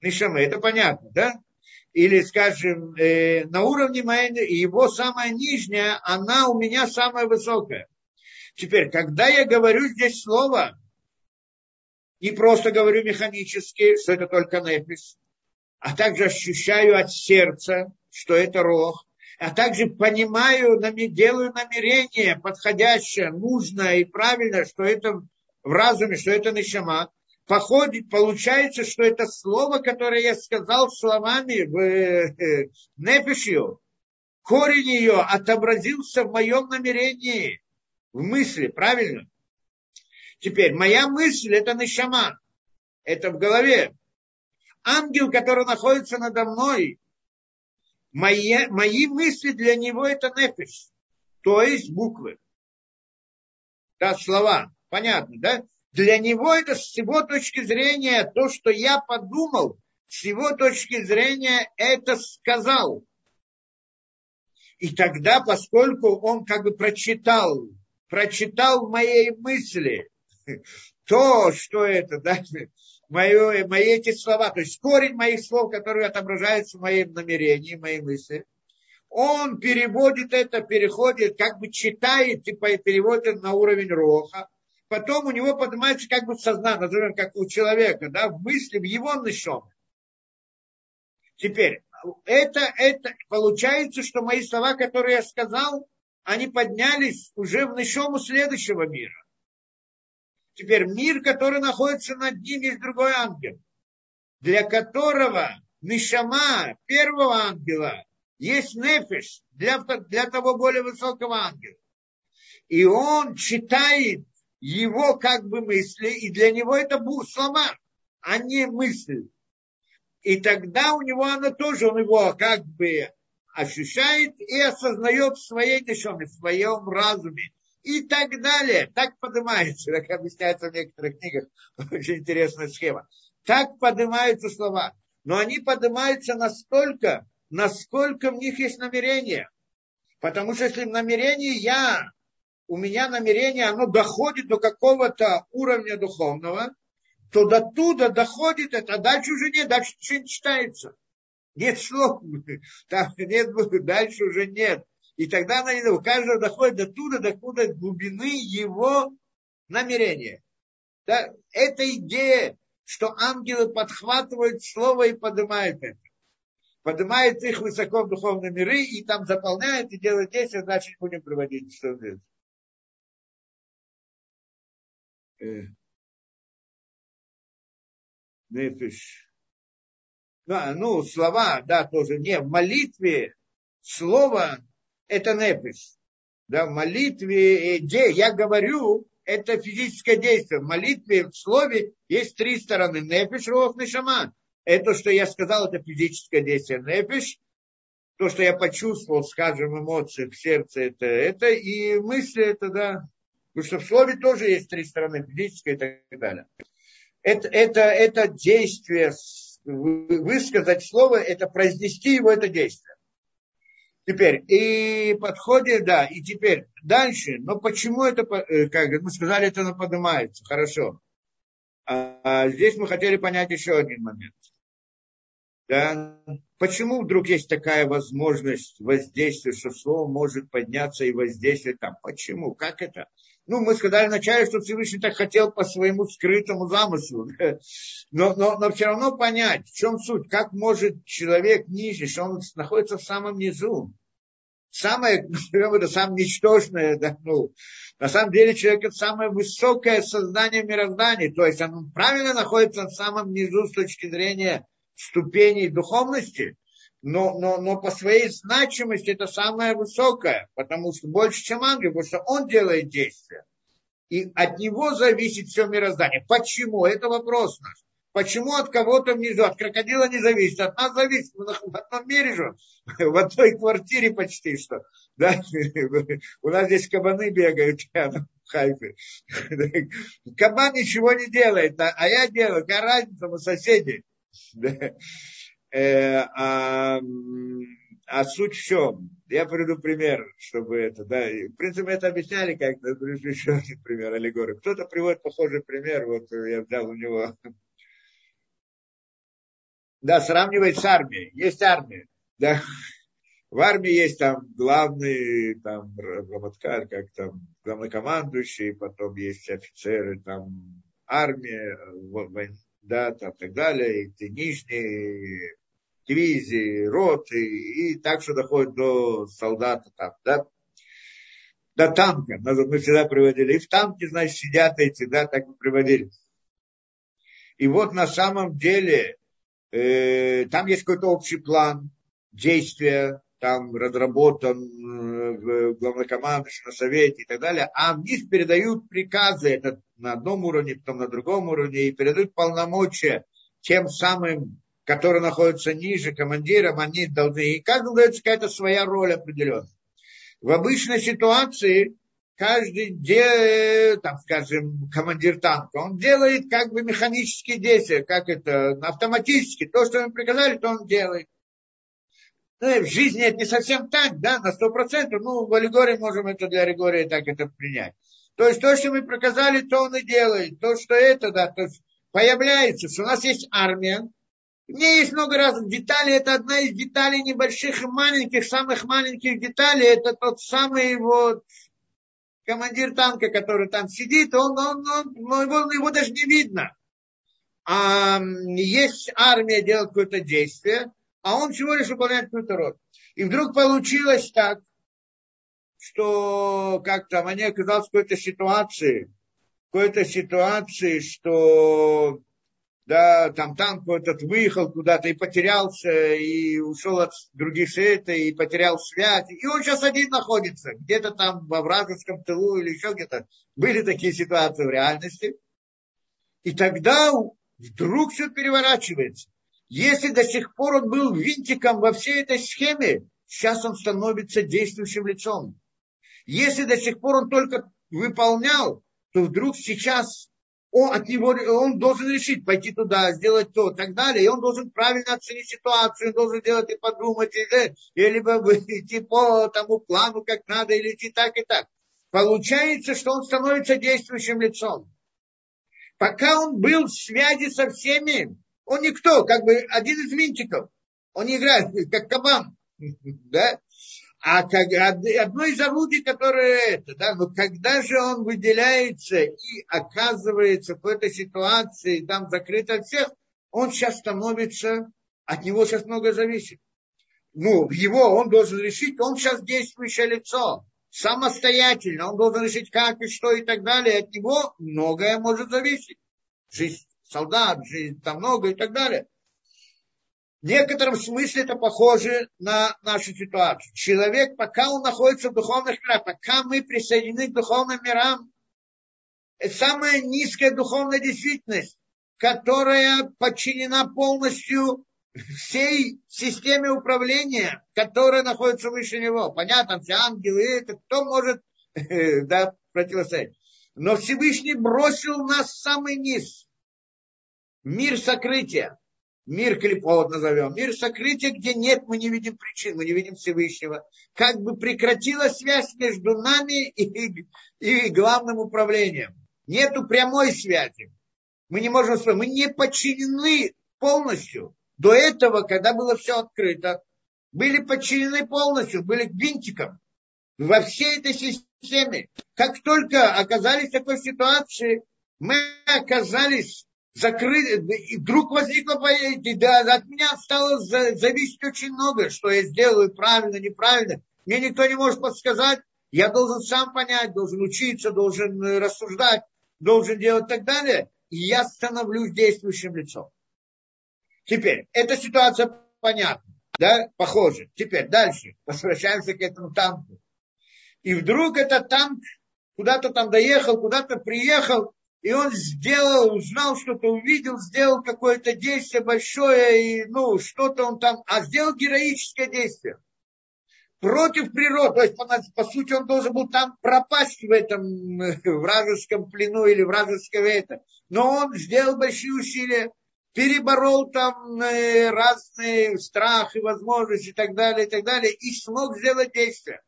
Нешамы, это понятно, да? Или, скажем, э, на уровне моей, его самая нижняя, она у меня самая высокая. Теперь, когда я говорю здесь слово, не просто говорю механически, что это только нефис, а также ощущаю от сердца, что это рог, а также понимаю, делаю намерение подходящее, нужное и правильное, что это в разуме, что это нишама, походит, получается, что это слово, которое я сказал словами в э, нефишью, корень ее отобразился в моем намерении, в мысли, правильно? Теперь, моя мысль – это нишама. Это в голове. Ангел, который находится надо мной, мои, мои мысли для него – это нефиш. То есть буквы. Да, слова. Понятно, да? Для него это с его точки зрения, то, что я подумал, с его точки зрения это сказал. И тогда, поскольку он как бы прочитал, прочитал моей мысли, то, что это, да, мои, мои эти слова, то есть корень моих слов, которые отображаются в моем намерении, моей мысли, он переводит это, переходит, как бы читает и переводит на уровень роха, потом у него поднимается как бы сознание, назовем, как у человека, да, в мысли, в его нишом. Теперь, это, это получается, что мои слова, которые я сказал, они поднялись уже в нишому следующего мира. Теперь мир, который находится над ним, есть другой ангел, для которого Нишама первого ангела есть нефиш для, для того более высокого ангела. И он читает его как бы мысли, и для него это слова, а не мысль. И тогда у него оно тоже, он его как бы ощущает и осознает в своей дешеве, в своем разуме, и так далее. Так поднимается, как объясняется в некоторых книгах, очень интересная схема. Так поднимаются слова. Но они поднимаются настолько, насколько в них есть намерение. Потому что если в намерении я, у меня намерение, оно доходит до какого-то уровня духовного, то до туда доходит это, а дальше уже нет, дальше ничего не читается. Нет слов, там нет, дальше уже нет. И тогда она, у каждого доходит до туда, до куда глубины его намерения. Да? Это идея, что ангелы подхватывают слово и поднимают это. Поднимают их высоко в духовные миры и там заполняют и делают действия, значит будем приводить что. Э. Нефиш. Да, ну, слова, да, тоже не. В молитве слово это нефиш. Да, в молитве, где я говорю, это физическое действие. В молитве, в слове есть три стороны. Нефиш, рох, нешама. Это, что я сказал, это физическое действие. Нефиш, то, что я почувствовал, скажем, эмоции в сердце, это, это и мысли, это, да. Потому что в слове тоже есть три стороны, физическое и так далее. Это, это, это действие, высказать слово, это произнести его, это действие. Теперь, и подходит, да, и теперь дальше, но почему это, э, как мы сказали, это оно поднимается, хорошо. А, а здесь мы хотели понять еще один момент. Да? Почему вдруг есть такая возможность воздействия, что слово может подняться и воздействовать там? Почему? Как это? Ну, мы сказали вначале, что Всевышний так хотел по своему скрытому замыслу. Но, но, но все равно понять, в чем суть, как может человек ниже, что он находится в самом низу. Самое, назовем это, самое ничтожное, да, ну, на самом деле человек это самое высокое сознание мироздания, то есть он правильно находится в самом низу с точки зрения ступеней духовности, но, но, но по своей значимости это самое высокое, потому что больше, чем ангел, потому что он делает действия. И от него зависит все мироздание. Почему? Это вопрос наш. Почему от кого-то внизу, от крокодила не зависит, от нас зависит, мы в одном мире же, в одной квартире почти что. Да? У нас здесь кабаны бегают рядом в Хайфе. Кабан ничего не делает, а я делаю, какая разница, мы соседи. Э, а, а суть в чем? Я приведу пример, чтобы это, да, в принципе, это объясняли как-то, приведу еще один пример аллегории. Кто-то приводит похожий пример, вот я взял у него. Да, сравнивает с армией. Есть армия, да. В армии есть там главный, там, Раматкаль, как там, главнокомандующий, потом есть офицеры, там, армия, да, там, так далее, и нижние, дивизии, роты, и так что доходит до солдата там, да, до танка, мы всегда приводили. И в танке, значит, сидят эти, да, так мы приводили. И вот на самом деле э, там есть какой-то общий план действия, там разработан э, главнокомандующий на совете и так далее, а в них передают приказы, это на одном уровне, потом на другом уровне, и передают полномочия тем самым которые находятся ниже командиром, они должны, и каждому дается какая-то своя роль определенная. В обычной ситуации каждый, де, там, скажем, командир танка, он делает как бы механические действия, как это, автоматически. То, что ему приказали, то он делает. Ну, в жизни это не совсем так, да, на сто процентов. Ну, в аллегории можем это для аллегории так это принять. То есть то, что мы приказали, то он и делает. То, что это, да, то есть появляется, что у нас есть армия, у меня есть много разных деталей. Это одна из деталей небольших и маленьких, самых маленьких деталей. Это тот самый вот командир танка, который там сидит, он, он, он, его, его даже не видно. А есть армия, делает какое-то действие, а он всего лишь выполняет какую-то роль. И вдруг получилось так, что как там они оказались в какой-то ситуации, в какой-то ситуации, что да, там танк этот выехал куда-то и потерялся, и ушел от других это, и потерял связь. И он сейчас один находится, где-то там во вражеском тылу или еще где-то. Были такие ситуации в реальности. И тогда вдруг все переворачивается. Если до сих пор он был винтиком во всей этой схеме, сейчас он становится действующим лицом. Если до сих пор он только выполнял, то вдруг сейчас он, от него, он должен решить, пойти туда, сделать то, и так далее. И он должен правильно оценить ситуацию, он должен делать и подумать, и, и либо идти по тому плану, как надо, или идти так и так. Получается, что он становится действующим лицом. Пока он был в связи со всеми, он никто, как бы один из винтиков. Он не играет, как кабан. Да? А как, одно из орудий, которое это, да, но когда же он выделяется и оказывается в этой ситуации, там закрыт от всех, он сейчас становится, от него сейчас много зависит. Ну, его он должен решить, он сейчас действующее лицо, самостоятельно, он должен решить, как и что и так далее, от него многое может зависеть. Жизнь солдат, жизнь там много и так далее. В некотором смысле это похоже на нашу ситуацию. Человек, пока он находится в духовных мирах, пока мы присоединены к духовным мирам, это самая низкая духовная действительность, которая подчинена полностью всей системе управления, которая находится выше него. Понятно, все ангелы, это кто может да, противостоять. Но Всевышний бросил нас в самый низ. Мир сокрытия мир клепот назовем, мир сокрытия, где нет, мы не видим причин, мы не видим Всевышнего. Как бы прекратилась связь между нами и, и главным управлением. Нету прямой связи. Мы не можем мы не подчинены полностью. До этого, когда было все открыто, были подчинены полностью, были винтиком во всей этой системе. Как только оказались в такой ситуации, мы оказались закрыли, и вдруг возникло поедете, да, от меня стало зависеть очень много, что я сделаю правильно, неправильно. Мне никто не может подсказать, я должен сам понять, должен учиться, должен э, рассуждать, должен делать так далее. И я становлюсь действующим лицом. Теперь, эта ситуация понятна, да, похоже. Теперь дальше, возвращаемся к этому танку. И вдруг этот танк куда-то там доехал, куда-то приехал, и он сделал, узнал что-то, увидел, сделал какое-то действие большое, и, ну, что-то он там, а сделал героическое действие. Против природы, то есть, по, по сути, он должен был там пропасть в этом вражеском плену или вражеском это. Но он сделал большие усилия, переборол там э, разные страхи, возможности и так далее, и так далее, и смог сделать действие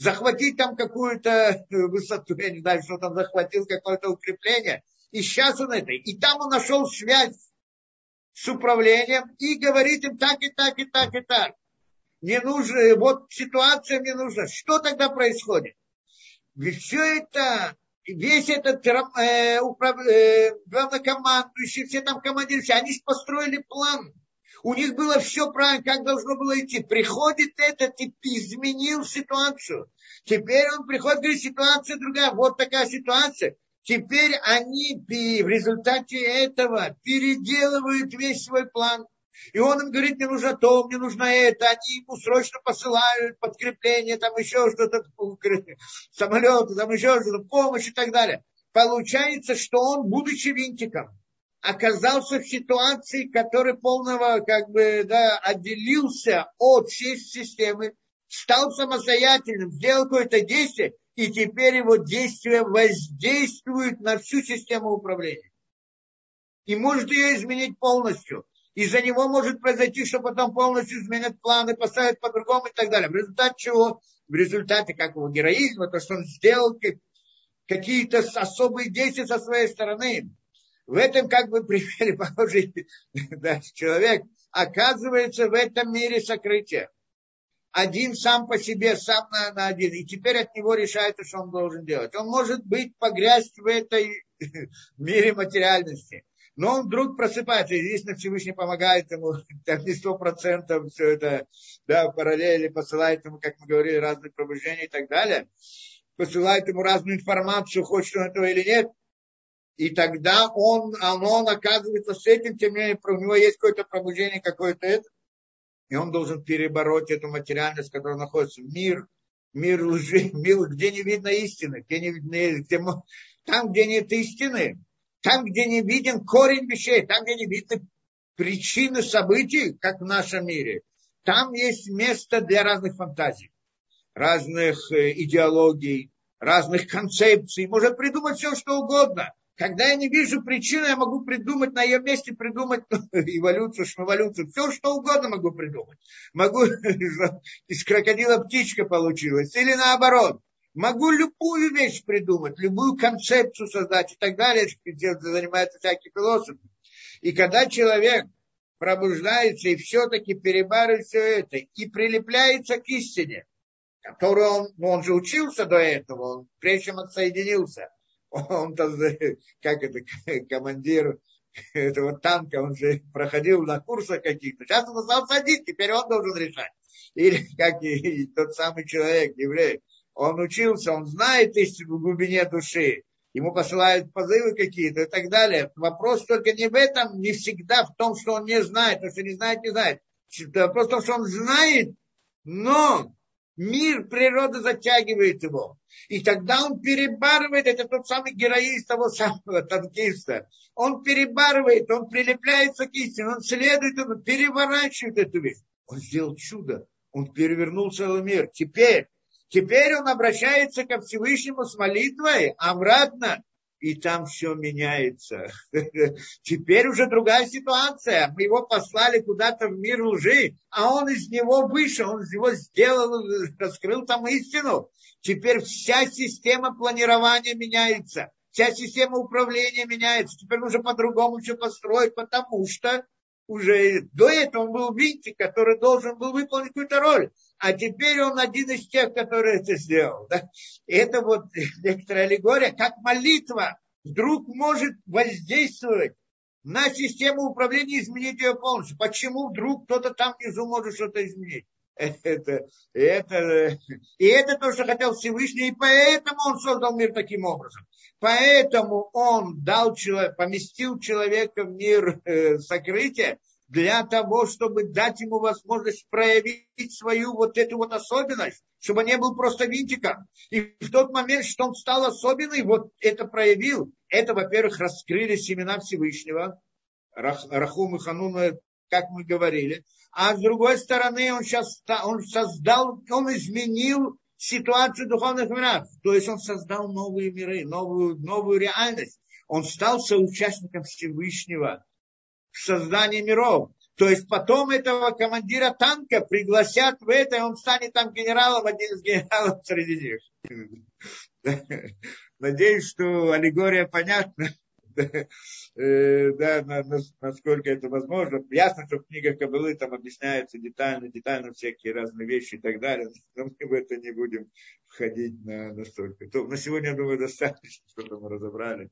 захватить там какую-то высоту, я не знаю, что там захватил, какое-то укрепление. И сейчас он это. И там он нашел связь с управлением и говорит им так и так и так и так. Мне нужно, вот ситуация мне нужна. Что тогда происходит? Ведь все это, весь этот э, управ, э, главнокомандующий, все там командиры, они построили план у них было все правильно, как должно было идти. Приходит этот и изменил ситуацию. Теперь он приходит, говорит, ситуация другая. Вот такая ситуация. Теперь они в результате этого переделывают весь свой план. И он им говорит, мне нужно то, мне нужно это. Они ему срочно посылают подкрепление, там еще что-то, самолеты, там еще что-то, помощь и так далее. Получается, что он, будучи винтиком, оказался в ситуации, который полного, как бы, да, отделился от всей системы, стал самостоятельным, сделал какое-то действие, и теперь его действие воздействует на всю систему управления. И может ее изменить полностью. Из-за него может произойти, что потом полностью изменят планы, поставят по-другому и так далее. В результате чего? В результате как его героизма, то, что он сделал какие-то особые действия со своей стороны, в этом как бы примере похожий да, человек оказывается в этом мире сокрытия. Один сам по себе, сам на, на один. И теперь от него решается, что он должен делать. Он может быть погрязть в этой мире материальности. Но он вдруг просыпается, и единственное, Всевышний помогает ему, там не сто процентов все это, да, параллели, посылает ему, как мы говорили, разные пробуждения и так далее, посылает ему разную информацию, хочет он этого или нет, и тогда он, он оказывается с этим, тем не менее, у него есть какое-то пробуждение, какое-то это, и он должен перебороть эту материальность, которая находится мир, мир лжи, мир, где не видно истины, где не, где, там, где нет истины, там, где не виден корень вещей, там, где не видно причины событий, как в нашем мире, там есть место для разных фантазий, разных э, идеологий, разных концепций. Можно придумать все, что угодно. Когда я не вижу причины, я могу придумать на ее месте, придумать эволюцию, шмеволюцию, все что угодно могу придумать. Могу, из крокодила птичка получилась, или наоборот. Могу любую вещь придумать, любую концепцию создать и так далее, занимается всякий философ. И когда человек пробуждается и все-таки перебарывает все это и прилепляется к истине, которую он, ну, он же учился до этого, он прежде чем отсоединился – он там, как это, командир этого танка, он же проходил на курсах каких-то. Сейчас он стал садить, теперь он должен решать. Или как и, и тот самый человек, еврей, он учился, он знает истину в глубине души. ему посылают позывы какие-то и так далее. Вопрос только не в этом, не всегда в том, что он не знает, потому что не знает, не знает. Вопрос в том, что он знает, но мир, природа затягивает его. И тогда он перебарывает, это тот самый героист того самого танкиста. Он перебарывает, он прилепляется к истине, он следует, он переворачивает эту вещь. Он сделал чудо, он перевернул целый мир. Теперь, теперь он обращается ко Всевышнему с молитвой обратно и там все меняется. Теперь уже другая ситуация. Мы его послали куда-то в мир лжи, а он из него вышел, он из него сделал, раскрыл там истину. Теперь вся система планирования меняется, вся система управления меняется. Теперь нужно по-другому все построить, потому что уже до этого он был винтик, который должен был выполнить какую-то роль. А теперь он один из тех, который это сделал. Да? Это вот некоторая аллегория, как молитва вдруг может воздействовать на систему управления и изменить ее полностью. Почему вдруг кто-то там внизу может что-то изменить? Это, это, и это то, что хотел Всевышний, и поэтому он создал мир таким образом. Поэтому он дал человек, поместил человека в мир э, сокрытия для того, чтобы дать ему возможность проявить свою вот эту вот особенность, чтобы он не был просто винтиком. И в тот момент, что он стал особенный, вот это проявил. Это, во-первых, раскрыли семена Всевышнего, Рахум и Хануна, как мы говорили. А с другой стороны, он сейчас он создал, он изменил ситуацию духовных миров. То есть он создал новые миры, новую, новую реальность. Он стал соучастником Всевышнего создании миров. То есть потом этого командира танка пригласят в это, и он станет там генералом, один из генералов среди них. Надеюсь, что аллегория понятна. Э, да, насколько это возможно. Ясно, что в книгах Кабылы там объясняются детально, детально всякие разные вещи и так далее, но мы в это не будем входить на, настолько. То, на сегодня, я думаю, достаточно, что мы разобрали.